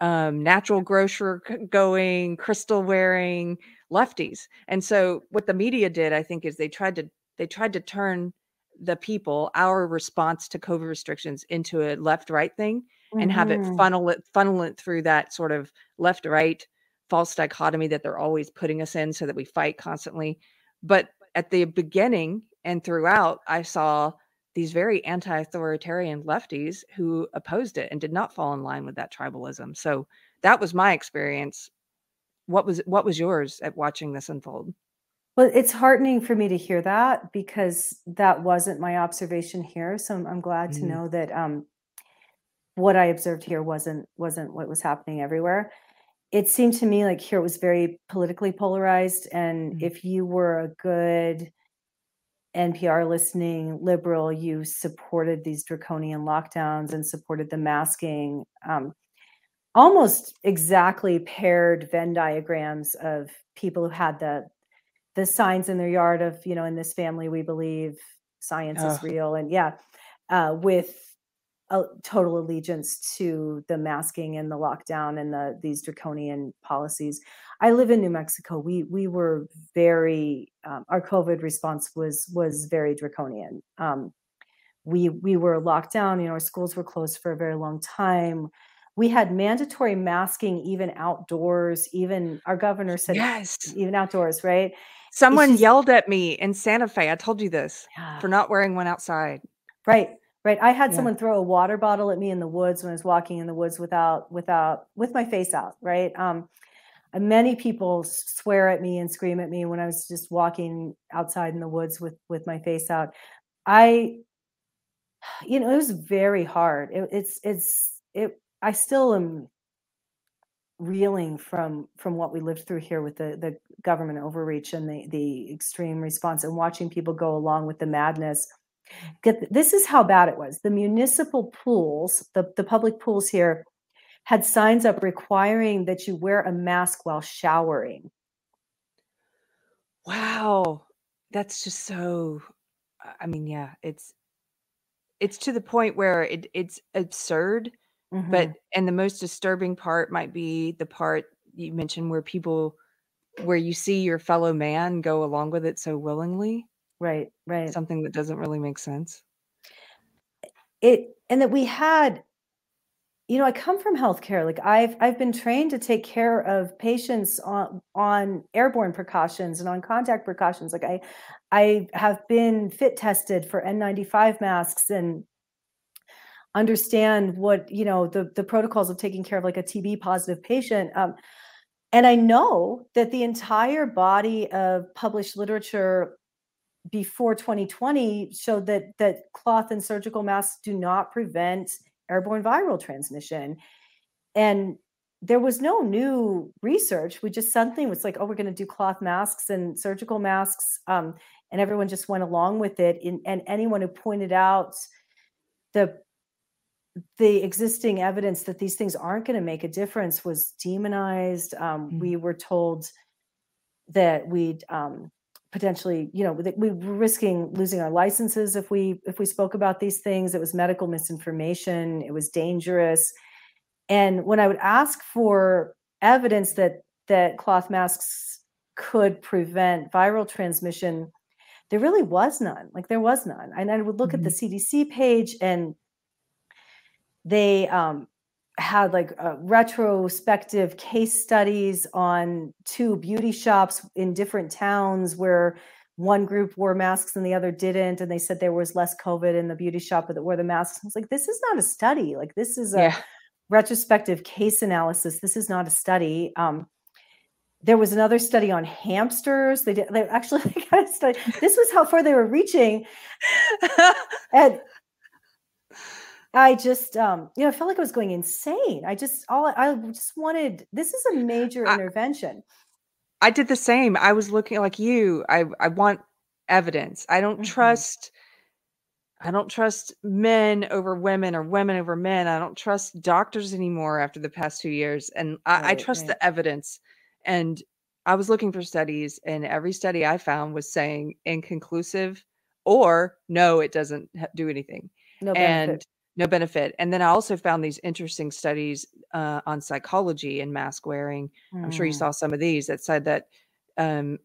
um, natural grocer going, crystal wearing lefties. And so what the media did, I think, is they tried to they tried to turn the people, our response to COVID restrictions, into a left right thing mm-hmm. and have it mm-hmm. funnel it funnel it through that sort of left right false dichotomy that they're always putting us in so that we fight constantly. But at the beginning and throughout, I saw these very anti-authoritarian lefties who opposed it and did not fall in line with that tribalism. So that was my experience. What was what was yours at watching this unfold? Well, it's heartening for me to hear that because that wasn't my observation here. So I'm, I'm glad mm-hmm. to know that um, what I observed here wasn't wasn't what was happening everywhere. It seemed to me like here it was very politically polarized, and mm-hmm. if you were a good NPR listening liberal, you supported these draconian lockdowns and supported the masking. Um, almost exactly paired Venn diagrams of people who had the the signs in their yard of you know in this family we believe science is real and yeah uh, with a total allegiance to the masking and the lockdown and the these draconian policies. I live in New Mexico. We we were very um, our COVID response was was very draconian. Um, we we were locked down. You know, our schools were closed for a very long time. We had mandatory masking even outdoors. Even our governor said yes, even outdoors, right? Someone just, yelled at me in Santa Fe. I told you this yeah. for not wearing one outside. Right right? I had yeah. someone throw a water bottle at me in the woods when i was walking in the woods without without with my face out right? Um many people swear at me and scream at me when i was just walking outside in the woods with with my face out. I you know it was very hard. It, it's it's it i still am reeling from from what we lived through here with the the government overreach and the the extreme response and watching people go along with the madness Get this is how bad it was. The municipal pools, the, the public pools here, had signs up requiring that you wear a mask while showering. Wow. That's just so I mean, yeah, it's it's to the point where it it's absurd, mm-hmm. but and the most disturbing part might be the part you mentioned where people where you see your fellow man go along with it so willingly. Right, right. Something that doesn't really make sense. It and that we had you know, I come from healthcare. Like I've I've been trained to take care of patients on on airborne precautions and on contact precautions. Like I I have been fit tested for N95 masks and understand what you know the the protocols of taking care of like a TB positive patient. Um, and I know that the entire body of published literature before 2020 showed that that cloth and surgical masks do not prevent airborne viral transmission. And there was no new research. We just suddenly was like oh we're going to do cloth masks and surgical masks um, and everyone just went along with it. And, and anyone who pointed out the the existing evidence that these things aren't going to make a difference was demonized. Um, mm-hmm. we were told that we'd um, potentially you know we were risking losing our licenses if we if we spoke about these things it was medical misinformation it was dangerous and when i would ask for evidence that that cloth masks could prevent viral transmission there really was none like there was none and i would look mm-hmm. at the cdc mm-hmm. page and they um had like uh, retrospective case studies on two beauty shops in different towns where one group wore masks and the other didn't and they said there was less covid in the beauty shop that wore the masks. I was like this is not a study. Like this is a yeah. retrospective case analysis. This is not a study. Um, there was another study on hamsters. They did they actually got a study. This was how far they were reaching. And I just, um, you know, I felt like I was going insane. I just, all I just wanted. This is a major I, intervention. I did the same. I was looking like you. I I want evidence. I don't mm-hmm. trust. I don't trust men over women or women over men. I don't trust doctors anymore after the past two years, and I, right, I trust right. the evidence. And I was looking for studies, and every study I found was saying inconclusive or no, it doesn't do anything. No benefit. And no benefit. And then I also found these interesting studies uh, on psychology and mask wearing. Mm. I'm sure you mm. saw some of these that said that um,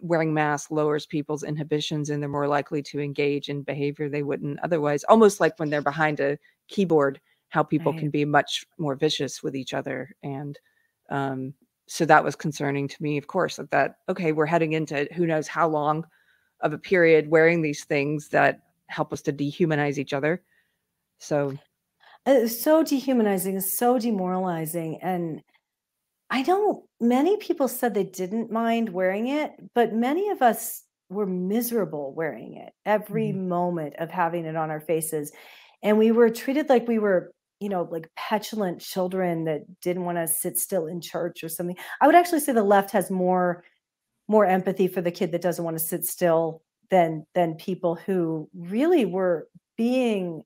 wearing masks lowers people's inhibitions and they're more likely to engage in behavior they wouldn't otherwise. Almost like when they're behind a keyboard, how people right. can be much more vicious with each other. And um, so that was concerning to me, of course, that, that, okay, we're heading into who knows how long of a period wearing these things that help us to dehumanize each other so it's so dehumanizing, so demoralizing. And I know many people said they didn't mind wearing it, but many of us were miserable wearing it every mm-hmm. moment of having it on our faces. And we were treated like we were, you know, like petulant children that didn't want to sit still in church or something. I would actually say the left has more more empathy for the kid that doesn't want to sit still than than people who really were being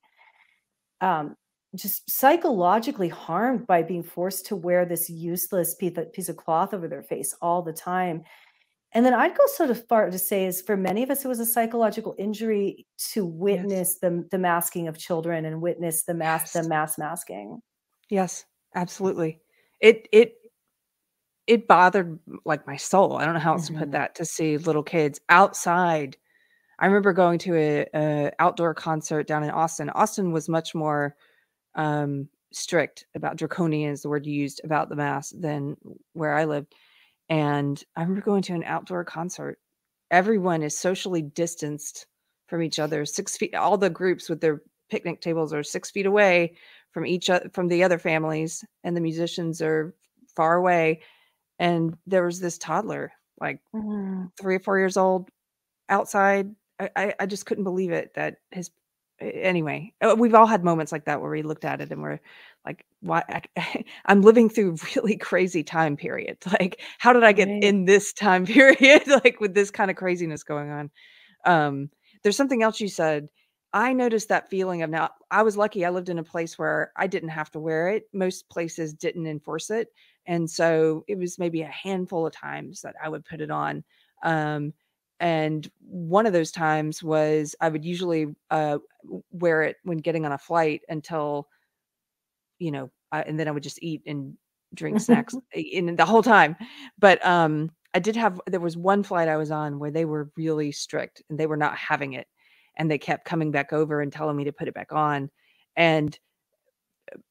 um, just psychologically harmed by being forced to wear this useless piece of cloth over their face all the time. And then I'd go so far to say is for many of us, it was a psychological injury to witness yes. the, the masking of children and witness the mass yes. the mass masking. Yes, absolutely. It it it bothered like my soul. I don't know how else mm-hmm. to put mm-hmm. that to see little kids outside I remember going to a, a, outdoor concert down in Austin. Austin was much more um, strict about draconian is the word you used about the mask than where I lived. And I remember going to an outdoor concert. Everyone is socially distanced from each other, six feet. All the groups with their picnic tables are six feet away from each other, from the other families, and the musicians are far away. And there was this toddler, like mm. three or four years old, outside I, I just couldn't believe it that his anyway uh, we've all had moments like that where we looked at it and we're like why I, am living through really crazy time period like how did i get right. in this time period like with this kind of craziness going on? Um there's something else you said. I noticed that feeling of now i was lucky i lived in a place where i didn't have to wear it. Most places didn't enforce it and so it was maybe a handful of times that i would put it on. Um and one of those times was I would usually uh, wear it when getting on a flight until, you know, I, and then I would just eat and drink snacks in the whole time. But um, I did have there was one flight I was on where they were really strict and they were not having it, and they kept coming back over and telling me to put it back on, and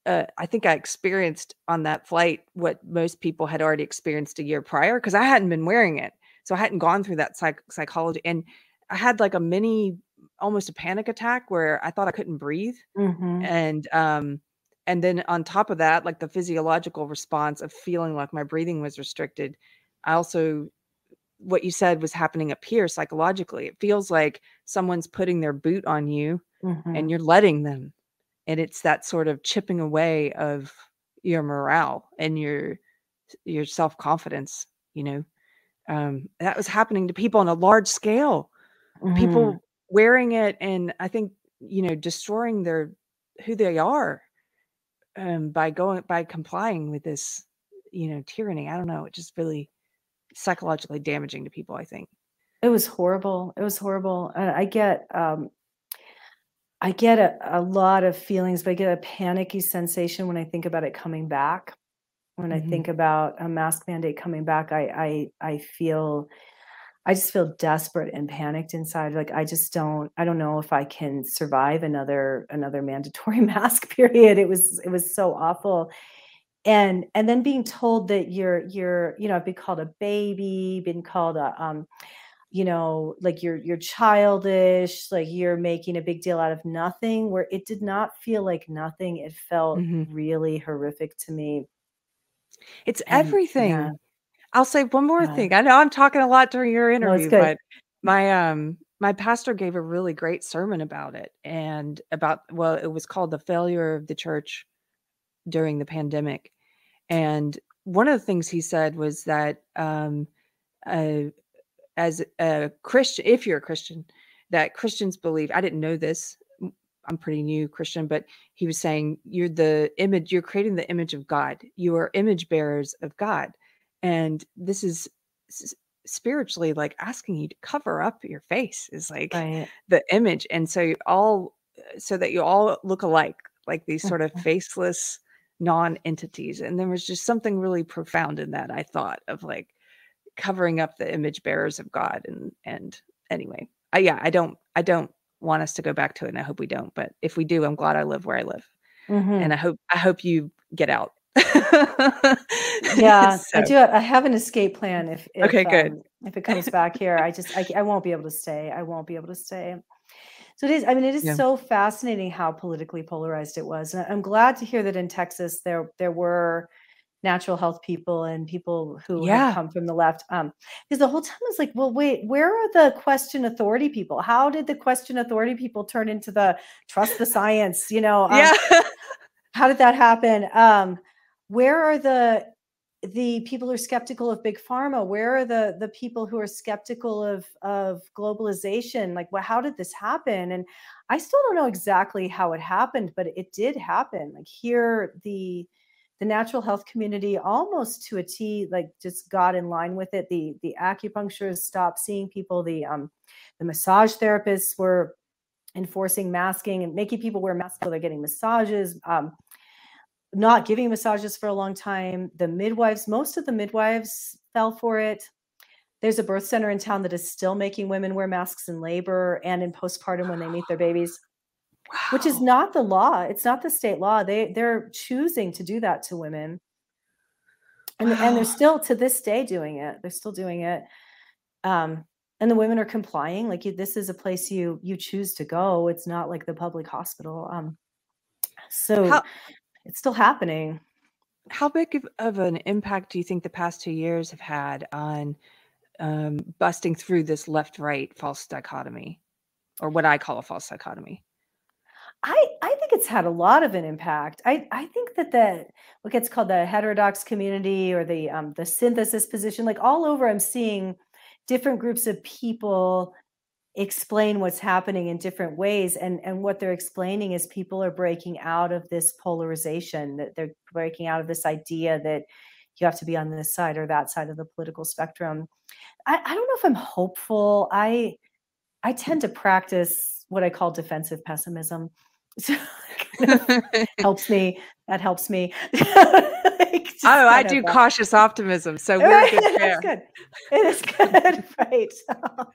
uh, I think I experienced on that flight what most people had already experienced a year prior because I hadn't been wearing it. So I hadn't gone through that psych- psychology. And I had like a mini, almost a panic attack where I thought I couldn't breathe. Mm-hmm. And, um, and then on top of that, like the physiological response of feeling like my breathing was restricted, I also, what you said was happening up here psychologically. It feels like someone's putting their boot on you mm-hmm. and you're letting them. And it's that sort of chipping away of your morale and your your self-confidence, you know um, that was happening to people on a large scale. Mm-hmm. People wearing it, and I think you know, destroying their who they are um, by going by complying with this, you know, tyranny. I don't know. It just really psychologically damaging to people. I think it was horrible. It was horrible. I get um, I get a, a lot of feelings, but I get a panicky sensation when I think about it coming back when mm-hmm. I think about a mask mandate coming back, I I I feel I just feel desperate and panicked inside. Like I just don't I don't know if I can survive another another mandatory mask period. It was it was so awful. And and then being told that you're you're you know, been called a baby, been called a um you know, like you're you're childish, like you're making a big deal out of nothing, where it did not feel like nothing. It felt Mhm. really horrific to me. It's And yeah, everything. I'll say one more yeah. thing. I know I'm talking a lot during your interview, good. but my um my pastor gave a really great sermon about it and about well, it was called the failure of the church during the pandemic. And one of the things he said was that um uh, as a Christian, if you're a Christian, that Christians believe, I didn't know this. I'm pretty new Christian, but he was saying you're the image, you're creating the image of God. You are image bearers of God. And this is spiritually like asking you to cover up your face is like Right. the image. And so you all, so that you all look alike, like these sort of faceless non entities. And there was just something really profound in that, I thought, of like, covering up the image bearers of God and and anyway, I yeah, I don't I don't want us to go back to it and I hope we don't, but if we do, I'm glad I live where I live. And I hope I hope you get out. Yeah, I do. I have an escape plan if if okay, good. um if it comes back here. I just I, I won't be able to stay. I won't be able to stay. So it is. I mean, it is Yeah. so fascinating how politically polarized it was, and I'm glad to hear that in Texas there there were natural health people and people who Yeah. come from the left. Um, because the whole time I was like, well, wait, where are the question authority people? How did the question authority people turn into the trust the science? You know, um, Yeah. how did that happen? Um, where are the the people who are skeptical of big pharma? Where are the the people who are skeptical of of globalization? Like, well, how did this happen? And I still don't know exactly how it happened, but it did happen. Like here, the the natural health community almost to a T, like just got in line with it. The the acupuncturists stopped seeing people. The um the massage therapists were enforcing masking and making people wear masks while they're getting massages. Um, not giving massages for a long time. The midwives, most of the midwives fell for it. There's a birth center in town that is still making women wear masks in labor and in postpartum when they meet their babies, which is not the law. It's not the state law. They they're choosing to do that to women. And and they're still to this day doing it. They're still doing it. Um and the women are complying like you, this is a place you you choose to go. It's not like the public hospital. Um so How it's still happening. how big of, of an impact do you think the past two years have had on um, busting through this left-right false dichotomy, or what I call a false dichotomy? I I think it's had a lot of an impact. I I think that the what gets called the heterodox community or the um the synthesis position, like all over, I'm seeing different groups of people explain what's happening in different ways, and and what they're explaining is people are breaking out of this polarization, that they're breaking out of this idea that you have to be on this side or that side of the political spectrum. I, I don't know if I'm hopeful. I I tend to practice what I call defensive pessimism. So kind of helps me. That helps me. like Oh, I do of uh, cautious optimism, so we're good that's good. It is good, right? Um,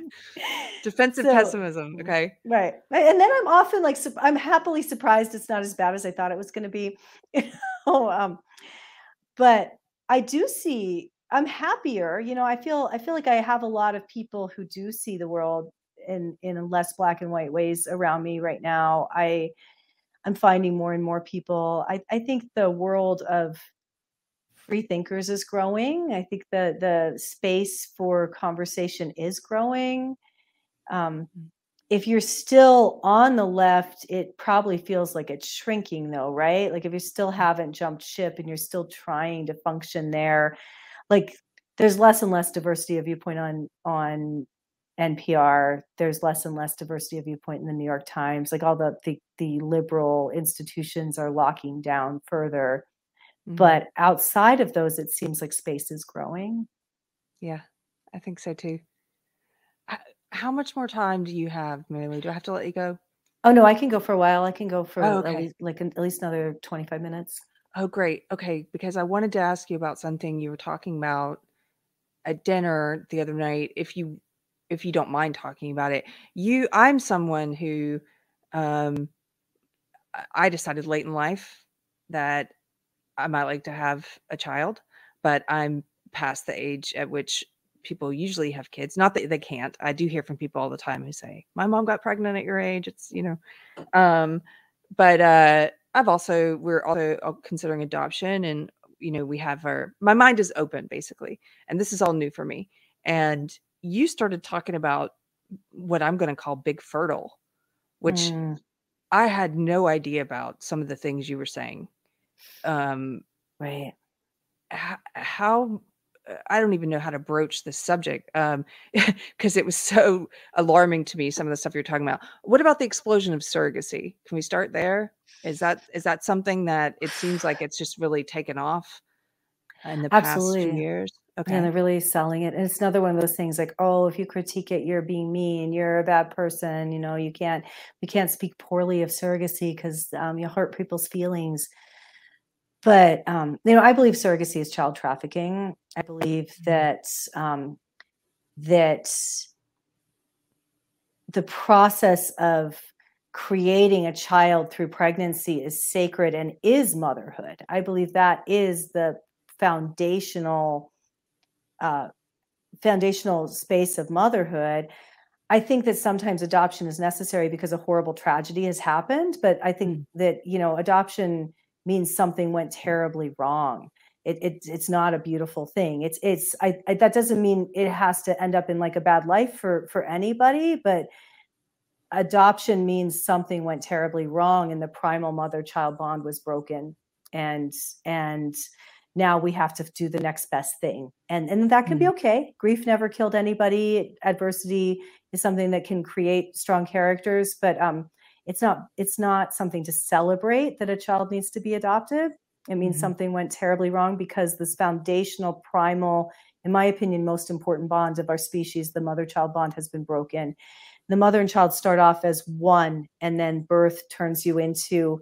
Defensive so pessimism. Okay. right, right, and then I'm often like I'm happily surprised it's not as bad as I thought it was going to be. You know, um, but I do see. I'm happier. You know, I feel I feel like I have a lot of people who do see the world in in less black and white ways around me right now. I I'm finding more and more people. I, I think the world of free thinkers is growing. I think the the space for conversation is growing. Um, if you're still on the left, it probably feels like it's shrinking, though, right? Like if you still haven't jumped ship and you're still trying to function there, like there's less and less diversity of viewpoint on on NPR. There's less and less diversity of viewpoint in the New York Times. Like all the the, the liberal institutions are locking down further. Mhm. But outside of those, it seems like space is growing. Yeah, I think so too. How much more time do you have, Mary? Do I have to let you go? Oh no, I can go for a while. I can go for Oh, at okay. least like an- at least another 25 minutes. Oh, great. Okay, because I wanted to ask you about something you were talking about at dinner the other night. If you if you don't mind talking about it. You, I'm someone who, um, I decided late in life that I might like to have a child, but I'm past the age at which people usually have kids. Not that they can't. I do hear from people all the time who say, "My mom got pregnant at your age." It's you know, um, but uh, I've also we're also uh, considering adoption, and you know we have our my mind is open basically, and this is all new for me. And you started talking about what I'm going to call big fertile, which mm. I had no idea about some of the things you were saying. Um, right. How, how I don't even know how to broach this subject um because it was so alarming to me some of the stuff you're talking about. What about the explosion of surrogacy? Can we start there? Is that is that something that it seems like it's just really taken off in the Absolutely. past few years? Okay. And they're really selling it. And it's another one of those things like, oh, if you critique it, you're being mean, you're a bad person, you know, you can't we can't speak poorly of surrogacy because um, you hurt people's feelings but um, you know, I believe surrogacy is child trafficking. I believe mm-hmm. that um, that the process of creating a child through pregnancy is sacred and is motherhood. I believe that is the foundational uh, foundational space of motherhood. I think that sometimes adoption is necessary because a horrible tragedy has happened, but I think mm. that you know adoption means something went terribly wrong. It, it, it's not a beautiful thing. It's it's I, I, that doesn't mean it has to end up in like a bad life for for anybody, but adoption means something went terribly wrong and the primal mother child bond was broken and and now we have to do the next best thing. And and that can mm-hmm. be okay. Grief never killed anybody. Adversity is something that can create strong characters but um it's not it's not something to celebrate that a child needs to be adopted it means mm-hmm. something went terribly wrong because this foundational primal in my opinion most important bond of our species the mother child bond has been broken. The mother and child start off as one and then birth turns you into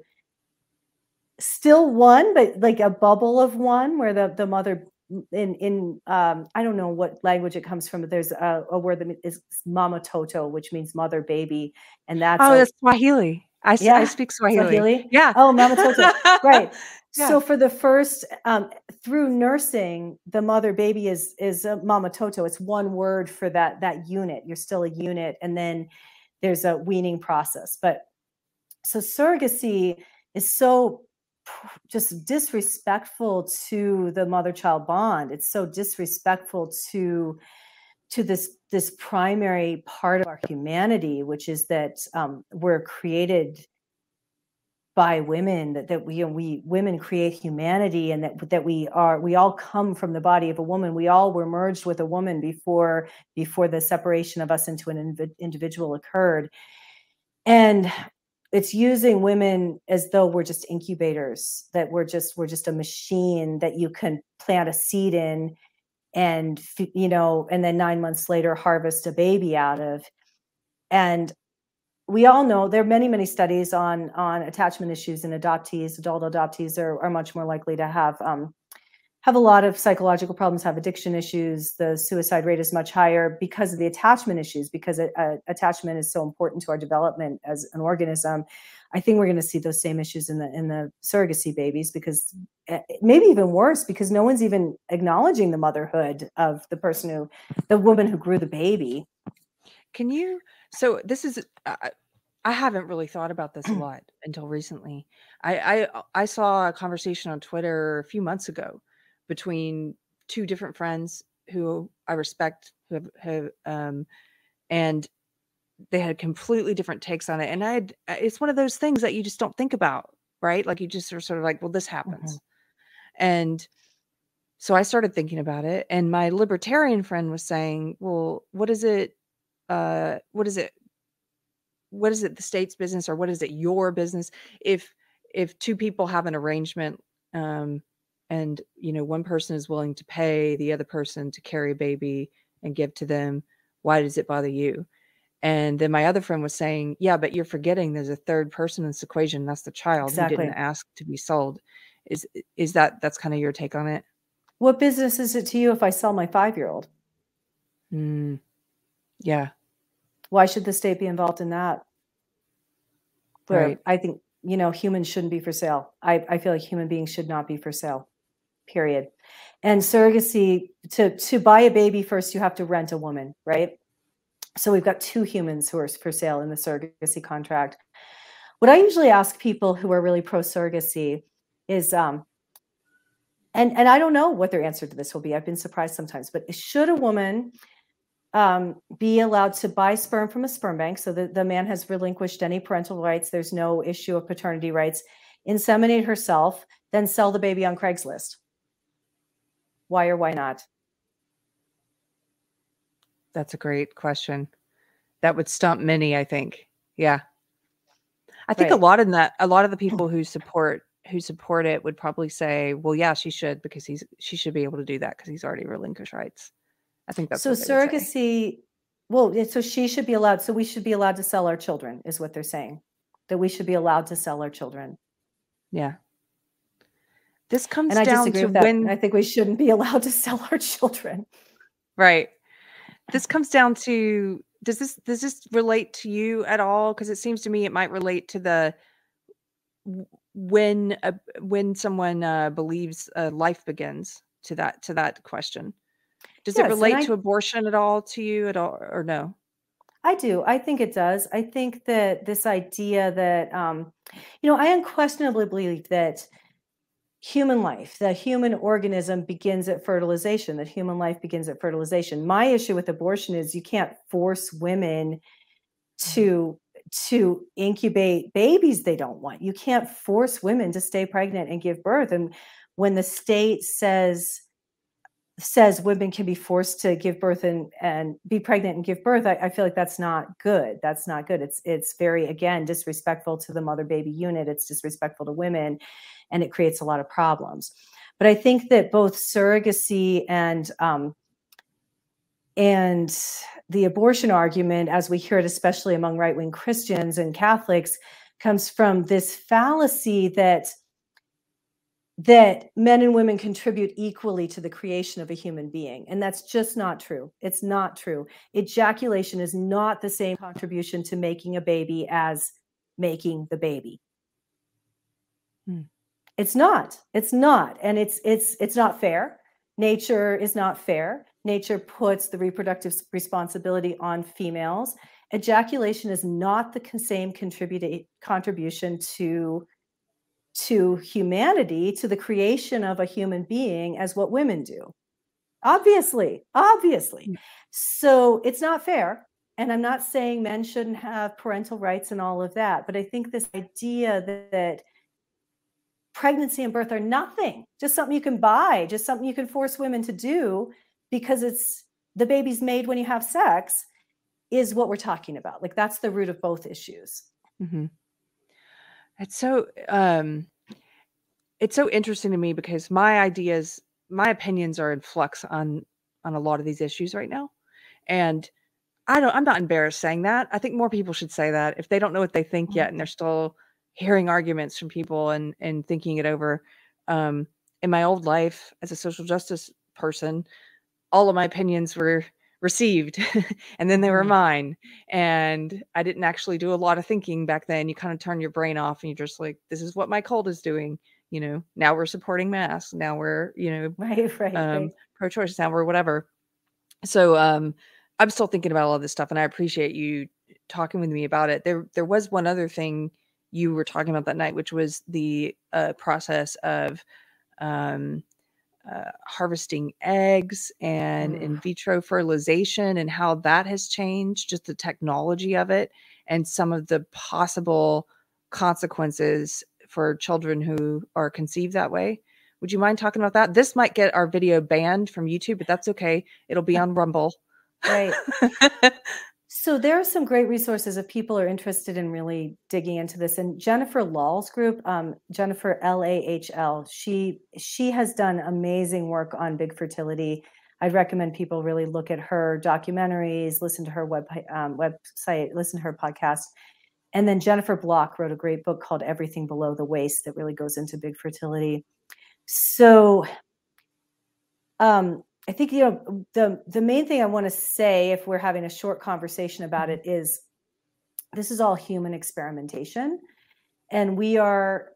still one but like a bubble of one where the the mother in in um, I don't know what language it comes from, but there's a, a word that is mama toto, which means mother baby, and that's oh, a, that's Swahili. I, yeah, I speak Swahili. Swahili. Yeah. Oh, mama toto. right. Yeah. So for the first um, through nursing, the mother baby is is a mama toto. It's one word for that that unit. You're still a unit, and then there's a weaning process. But so surrogacy is so just disrespectful to the mother child bond. It's so disrespectful to to this this primary part of our humanity which is that um, we're created by women that, that we we women create humanity and that that we are we all come from the body of a woman. We all were merged with a woman before before the separation of us into an inv- individual occurred. And it's using women as though we're just incubators that we're just we're just a machine that you can plant a seed in and you know and then 9 months later harvest a baby out of. And we all know there are many many studies on on attachment issues in adoptees adult adoptees are, are much more likely to have um, have a lot of psychological problems, have addiction issues. The suicide rate is much higher because of the attachment issues, because a, a, attachment is so important to our development as an organism. I think we're going to see those same issues in the in the surrogacy babies because eh, maybe even worse because no one's even acknowledging the motherhood of the person who the woman who grew the baby. Can you so this is uh, I haven't really thought about this a lot until recently. I, I I saw a conversation on Twitter a few months ago between two different friends who I respect, who have, have um, and they had completely different takes on it. And I had, uh, it's one of those things that you just don't think about, right? Like you just are sort of like, well, this happens. Mm-hmm. And so I started thinking about it. And my libertarian friend was saying, well, what is it? Uh, what is it? What is it the state's business or what is it your business? If, if two people have an arrangement, um, and you know one person is willing to pay the other person to carry a baby and give to them why does it bother you and then my other friend was saying yeah but you're forgetting there's a third person in this equation that's the child exactly. who didn't ask to be sold is is that that's kind of your take on it what business is it to you if i sell my five year old mm. Yeah. Why should the state be involved in that? Where Right. I think, you know, humans shouldn't be for sale. I, I feel like human beings should not be for sale. Period. And surrogacy to to buy a baby first, you have to rent a woman, right? So we've got two humans who are for sale in the surrogacy contract. What I usually ask people who are really pro surrogacy is um and and I don't know what their answer to this will be. I've been surprised sometimes, but should a woman um, be allowed to buy sperm from a sperm bank so that the man has relinquished any parental rights, there's no issue of paternity rights, inseminate herself, then sell the baby on Craigslist? Why or why not? That's a great question. That would stump many, I think. Yeah. I think a lot in that a lot of the people who support who support it would probably say, "Well, yeah, she should because he's she should be able to do that because he's already relinquished rights." I think that's so what they would say. surrogacy, well, so she should be allowed. So we should be allowed to sell our children, is what they're saying. That we should be allowed to sell our children. Yeah. This comes And down to when I think we shouldn't be allowed to sell our children. right. This comes down to does this does this relate to you at all? Because it seems to me it might relate to the when a, when someone uh, believes uh, life begins to that to that question. Does Yes, it relate I- to abortion at all to you at all or no? I do. I think it does. I think that this idea that, um, you know, I unquestionably believe that human life, the human organism begins at fertilization, that human life begins at fertilization. My issue with abortion is you can't force women to mm-hmm. to incubate babies they don't want. You can't force women to stay pregnant and give birth. And when the state says says women can be forced to give birth and and be pregnant and give birth, I, I feel like that's not good. That's not good. It's it's very again disrespectful to the mother baby unit. It's disrespectful to women, and it creates a lot of problems. But I think that both surrogacy and um, and the abortion argument, as we hear it, especially among right wing Christians and Catholics, comes from this fallacy that that men and women contribute equally to the creation of a human being. And that's just not true. It's not true. Ejaculation is not the same contribution to making a baby as making the baby. Hmm. It's not. It's not. And it's it's it's not fair. Nature is not fair. Nature puts the reproductive responsibility on females. Ejaculation is not the same contributi- contribution to to humanity, to the creation of a human being, as what women do. Obviously, obviously. Mm. So it's not fair. And I'm not saying men shouldn't have parental rights and all of that, but I think this idea that, that pregnancy and birth are nothing, just something you can buy, just something you can force women to do because it's the baby's made when you have sex, is what we're talking about. Like that's the root of both issues. hmm It's so um it's so interesting to me because my ideas, my opinions are in flux on on a lot of these issues right now. And I don't I'm not embarrassed saying that. I think more people should say that if they don't know what they think yet and they're still hearing arguments from people and and thinking it over. Um in my old life as a social justice person, all of my opinions were received and then they were Mhm. mine and i didn't actually do a lot of thinking back then. You kind of turn your brain off and you're just like this is what my cult is doing you know? Now we're supporting masks now we're you know Right, right, um right. pro-choice. Now we're whatever. So um i'm still thinking about all this stuff and i appreciate you talking with me about it. There there was one other thing you were talking about that night which was the uh, process of um uh, harvesting eggs and in Mm. vitro fertilization and how that has changed, just the technology of it, and some of the possible consequences for children who are conceived that way. Would you mind talking about that? This might get our video banned from YouTube, but that's okay. It'll be on Rumble. Right. So there are some great resources if people are interested in really digging into this. And Jennifer Lahl's group, um, Jennifer L A H L, she she has done amazing work on big fertility. I'd recommend people really look at her documentaries, listen to her web um, website, listen to her podcast. And then Jennifer Block wrote a great book called Everything Below the Waist that really goes into big fertility. So um, I think you know the the main thing I want to say if we're having a short conversation about it is this is all human experimentation and we are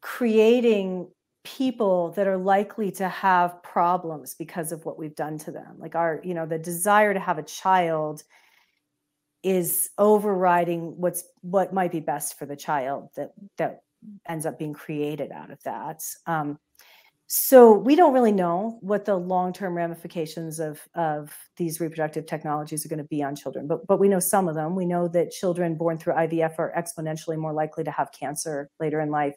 creating people that are likely to have problems because of what we've done to them. Like our you know the desire to have a child is overriding what's what might be best for the child that that ends up being created out of that. Um, so we don't really know what the long-term ramifications of of these reproductive technologies are going to be on children but but we know some of them we know that children born through ivf are exponentially more likely to have cancer later in life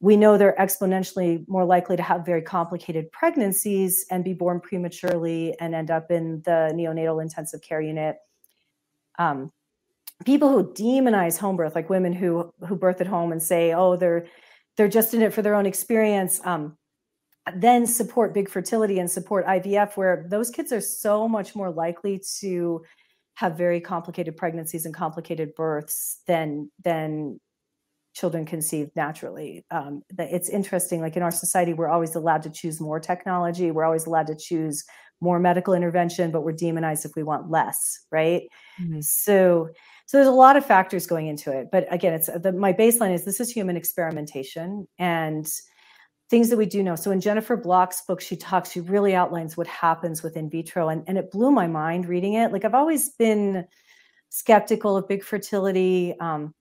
we know they're exponentially more likely to have very complicated pregnancies and be born prematurely and end up in the neonatal intensive care unit. Um, people who demonize home birth, like women who who birth at home and say, "Oh, they're they're just in it for their own experience," um, then support big fertility and support IVF, where those kids are so much more likely to have very complicated pregnancies and complicated births than than children conceived naturally. Um, it's interesting, like in our society, we're always allowed to choose more technology, we're always allowed to choose more medical intervention, but we're demonized if we want less, right? Mm-hmm. So, so there's a lot of factors going into it. But again, it's the, my baseline is this is human experimentation and things that we do know. So in Jennifer Block's book, she talks, she really outlines what happens with in vitro, and, and it blew my mind reading it. Like I've always been skeptical of big fertility. Um,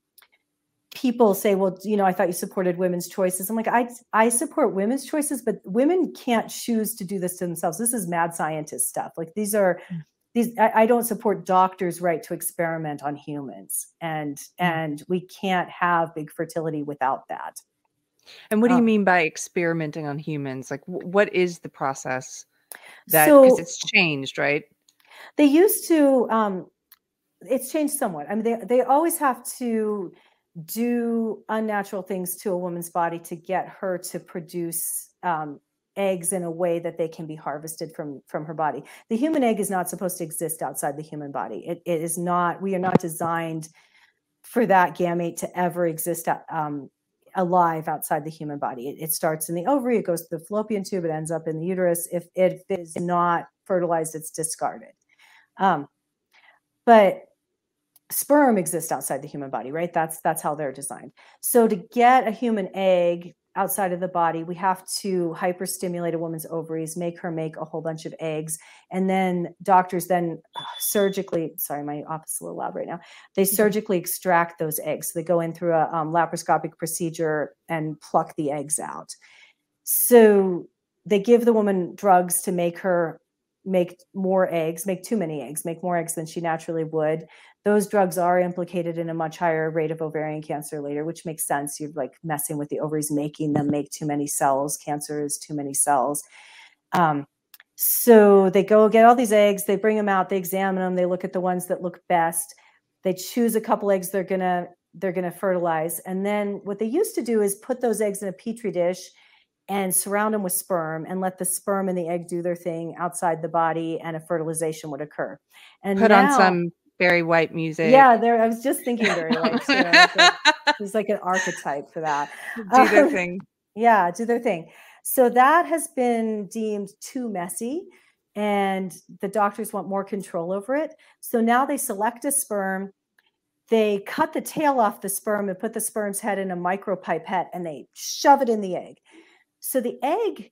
people say, well, you know, I thought you supported women's choices. I'm like, I, I support women's choices, but women can't choose to do this to themselves. This is mad scientist stuff. Like these are, mm. these, I, I don't support doctors' right to experiment on humans. And, mm. and we can't have big fertility without that. And what do you um, mean by experimenting on humans? Like, w- what is the process that, because so, it's changed, right? They used to, um, it's changed somewhat. I mean, they, they always have to, do unnatural things to a woman's body to get her to produce um, eggs in a way that they can be harvested from from her body. The human egg is not supposed to exist outside the human body. It, it is not. We are not designed for that gamete to ever exist um, alive outside the human body. It, it, starts in the ovary, it goes to the fallopian tube, it ends up in the uterus. If it is not fertilized, it's discarded. Um, but sperm exists outside the human body right that's that's how they're designed so to get a human egg outside of the body we have to hyperstimulate a woman's ovaries make her make a whole bunch of eggs and then doctors then uh, surgically sorry my office is a little loud right now they surgically extract those eggs. So they go in through a um, laparoscopic procedure and pluck the eggs out. So they give the woman drugs to make her make more eggs, make too many eggs, make more eggs than she naturally would those drugs are implicated in a much higher rate of ovarian cancer later, which makes sense. You're like messing with the ovaries, making them make too many cells. Cancer is too many cells. Um, so they go get all these eggs, they bring them out, they examine them, they look at the ones that look best. They choose a couple eggs they're gonna they're gonna fertilize, and then what they used to do is put those eggs in a petri dish and surround them with sperm and let the sperm and the egg do their thing outside the body, and a fertilization would occur. And put now, on some Barry White music. Yeah, there. I was just thinking Barry White. Too. There's like an archetype for that. Do their um, thing. Yeah, do their thing. So that has been deemed too messy, and the doctors want more control over it. So now they select a sperm. They cut the tail off the sperm and put the sperm's head in a micropipette and they shove it in the egg. So the egg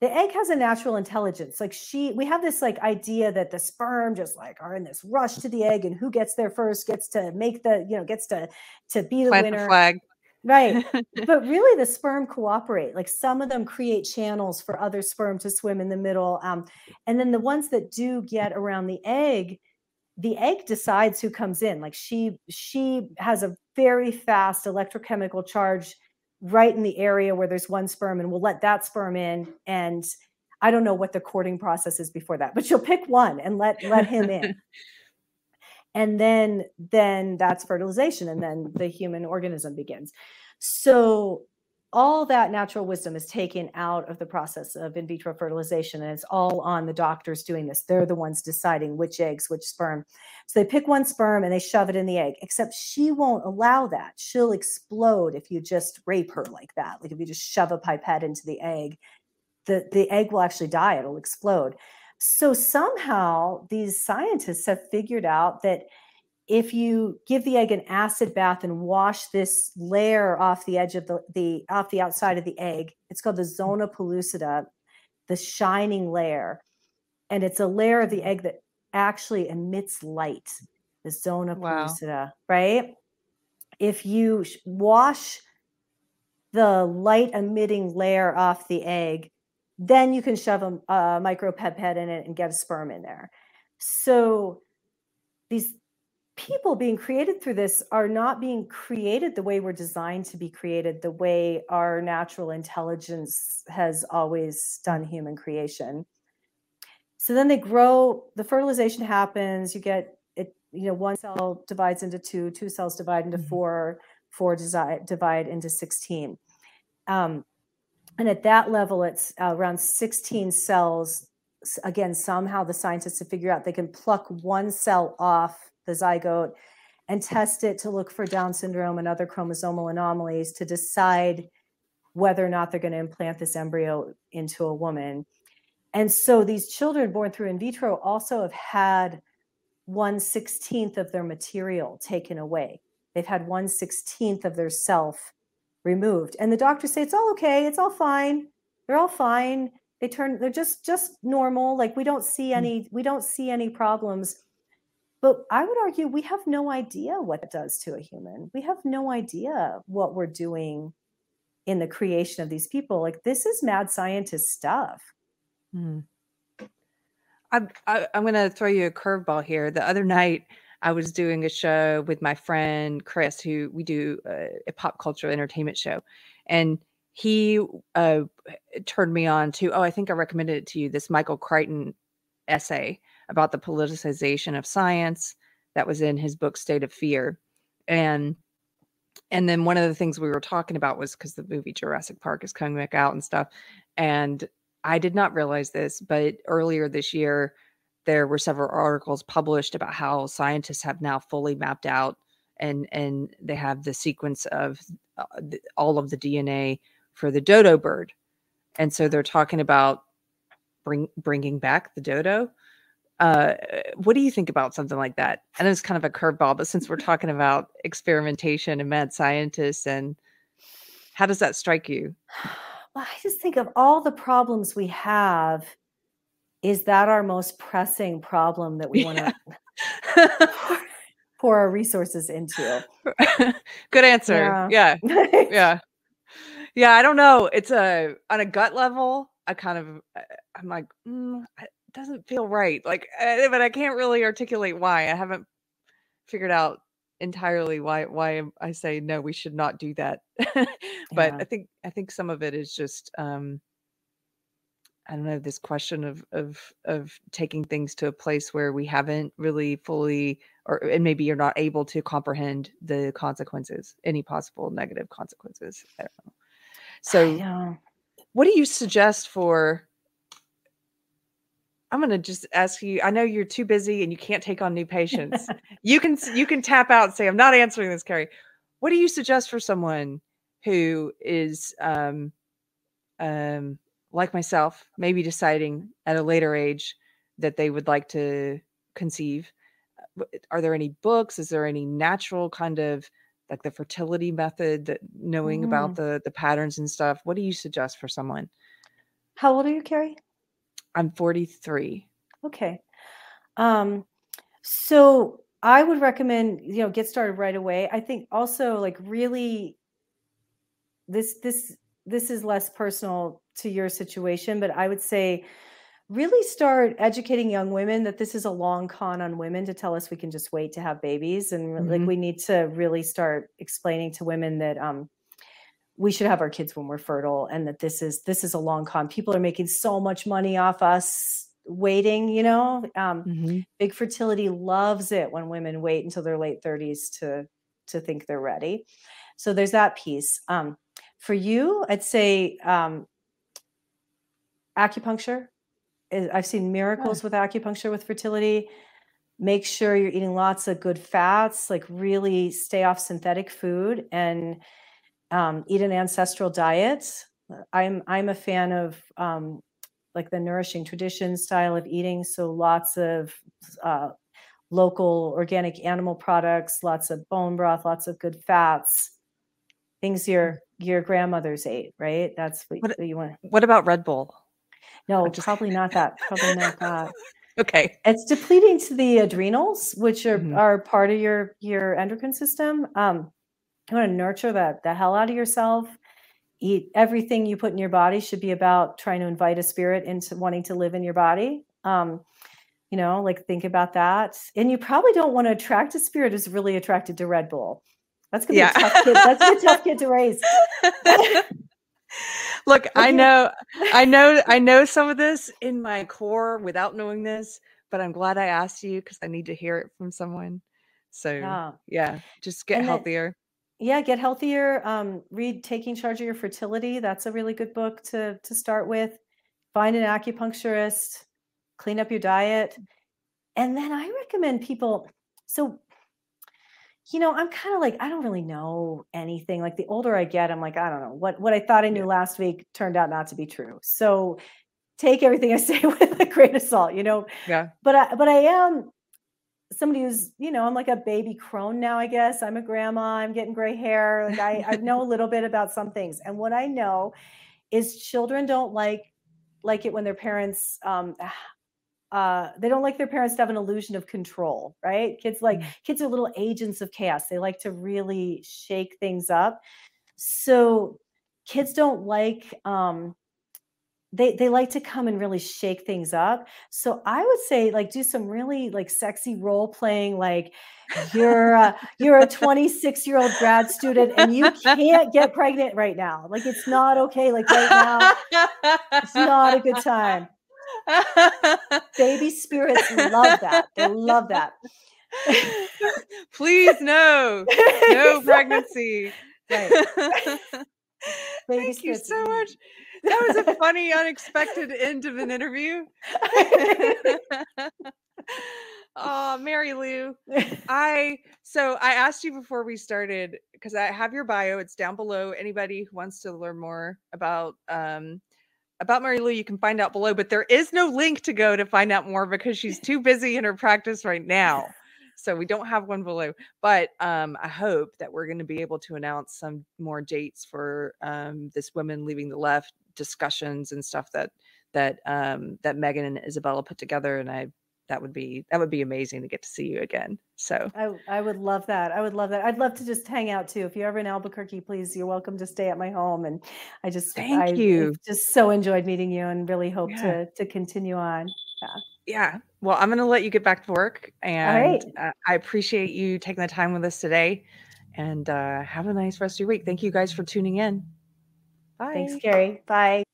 the egg has a natural intelligence. Like she we have this like idea that the sperm just like are in this rush to the egg and who gets there first gets to make the you know gets to to be the Plant winner. the flag. Right. But really the sperm cooperate. Like some of them create channels for other sperm to swim in the middle um, and then the ones that do get around the egg the egg decides who comes in. Like she she has a very fast electrochemical charge right in the area where there's one sperm and we'll let that sperm in and i don't know what the courting process is before that but she'll pick one and let let him in. And then then that's fertilization and then the human organism begins. So all that natural wisdom is taken out of the process of in vitro fertilization and it's all on the doctors doing this. They're the ones deciding which eggs which sperm. So they pick one sperm and they shove it in the egg except she won't allow that. She'll explode if you just rape her like that like if you just shove a pipette into the egg. The, the egg will actually die, it'll explode. So somehow these scientists have figured out that if you give the egg an acid bath and wash this layer off the edge of the, the off the outside of the egg, it's called the zona pellucida, the shining layer. And it's a layer of the egg that actually emits light, the zona wow. pellucida, right? If you wash the light emitting layer off the egg, then you can shove a, a micropipette in it and get a sperm in there. So these people being created through this are not being created the way we're designed to be created, the way our natural intelligence has always done human creation. So then they grow, the fertilization happens, you get it, you know, one cell divides into two, two cells divide into mm-hmm. four, four desi- divide into 16. Um, and at that level, it's uh, around 16 cells. Again, somehow the scientists have figured out they can pluck one cell off the zygote and test it to look for Down syndrome and other chromosomal anomalies to decide whether or not they're going to implant this embryo into a woman. And so these children born through in vitro also have had one sixteenth of their material taken away. They've had one sixteenth of their self removed. And the doctors say it's all okay, it's all fine. They're all fine. They turn they're just just normal. Like we don't see hmm. any we don't see any problems but I would argue we have no idea what it does to a human. We have no idea what we're doing in the creation of these people. Like this is mad scientist stuff. Hmm. I'm, I, I'm going to throw you a curveball here. The other night, I was doing a show with my friend Chris, who we do a, a pop culture entertainment show, and he uh, turned me on to. Oh, I think I recommended it to you. This Michael Crichton essay about the politicization of science that was in his book State of Fear. And and then one of the things we were talking about was because the movie Jurassic Park is coming back out and stuff. And I did not realize this, but earlier this year, there were several articles published about how scientists have now fully mapped out and and they have the sequence of uh, the, all of the DNA for the dodo bird. And so they're talking about bring bringing back the dodo uh, what do you think about something like that? Know it's kind of a curveball, but since we're talking about experimentation and mad scientists, and how does that strike you? Well, I just think of all the problems we have. Is that our most pressing problem that we want to pour, pour our resources into? Good answer. Yeah. Yeah. yeah. Yeah. I don't know. It's a on a gut level. I kind of uh, I'm like, mm, doesn't feel right. Like, uh, but I can't really articulate why. I haven't figured out entirely why why I say no, we should not do that. but yeah. I think I think some of it is just um I don't know this question of of of taking things to a place where we haven't really fully or and maybe you're not able to comprehend the consequences, any possible negative consequences. I don't know. So what do you suggest for I'm going to just ask you. I know you're too busy and you can't take on new patients. you can you can tap out and say, "I'm not answering this, Keri." What do you suggest for someone who is um, um, like myself, maybe deciding at a later age that they would like to conceive? Are there any books? Is there any natural kind of like the fertility method that knowing mm. about the the patterns and stuff? What do you suggest for someone? How old are you, Keri? I'm 43. Okay. Um, so I would recommend, you know, get started right away. I think also like really this this this is less personal to your situation, but I would say really start educating young women that this is a long con on women to tell us we can just wait to have babies and mm-hmm. like we need to really start explaining to women that um we should have our kids when we're fertile and that this is this is a long con. People are making so much money off us waiting you know? Um, mm-hmm. big fertility loves it when women wait until their late 30s to to think they're ready. So there's that piece. Um, for you i'd say um, acupuncture i've seen miracles yeah. with acupuncture with fertility. Make sure you're eating lots of good fats like really stay off synthetic food and um, eat an ancestral diet I'm I'm a fan of um, like the nourishing tradition style of eating. So lots of uh, local organic animal products, lots of bone broth, lots of good fats, things your your grandmothers ate, right? That's what, what, what you want. What about Red Bull? No, just... probably not that. Probably not that. okay. It's depleting to the adrenals, which are mm-hmm. are part of your your endocrine system. Um, you want to nurture that the hell out of yourself. Eat everything you put in your body should be about trying to invite a spirit into wanting to live in your body. Um, you know like think about that. And you probably don't want to attract a spirit who's really attracted to red bull. That's gonna yeah. be a tough kid that's a tough kid to raise. Look i know i know i know some of this in my core without knowing this but i'm glad i asked you because i need to hear it from someone. So yeah, yeah just get and healthier yeah get healthier um, read taking charge of your fertility that's a really good book to to start with. Find an acupuncturist clean up your diet. And then i recommend people so you know i'm kind of like i don't really know anything like the older i get i'm like i don't know what what i thought i knew last week turned out not to be true. So take everything i say with a grain of salt you know? Yeah. But i but i am somebody who's you know i'm like a baby crone now i guess. I'm a grandma i'm getting gray hair. Like i, I know a little bit about some things. And what i know is children don't like like it when their parents um uh, they don't like their parents to have an illusion of control right? Kids like mm-hmm. kids are little agents of chaos. They like to really shake things up. So kids don't like um they they like to come and really shake things up. So I would say like do some really like sexy role playing like you're a, you're a 26 year old grad student and you can't get pregnant right now. Like it's not okay like right now. It's not a good time. Baby spirits love that. They love that. Please no. No pregnancy. Right. Thank you so much that was a funny, unexpected end of an interview. oh, Mary Lou. I so I asked you before we started because I have your bio. It's down below. Anybody who wants to learn more about um about Mary Lou, you can find out below, but there is no link to go to find out more because she's too busy in her practice right now so we don't have one below but um, i hope that we're going to be able to announce some more dates for um, this women leaving the left discussions and stuff that that um, that megan and isabella put together and i that would be that would be amazing to get to see you again so I, I would love that i would love that i'd love to just hang out too if you're ever in albuquerque please you're welcome to stay at my home and i just thank I, you just so enjoyed meeting you and really hope yeah. to to continue on yeah yeah. Well, I'm going to let you get back to work. And uh, I appreciate you taking the time with us today. And uh, have a nice rest of your week. Thank you guys for tuning in. Bye. Thanks, Keri. Bye.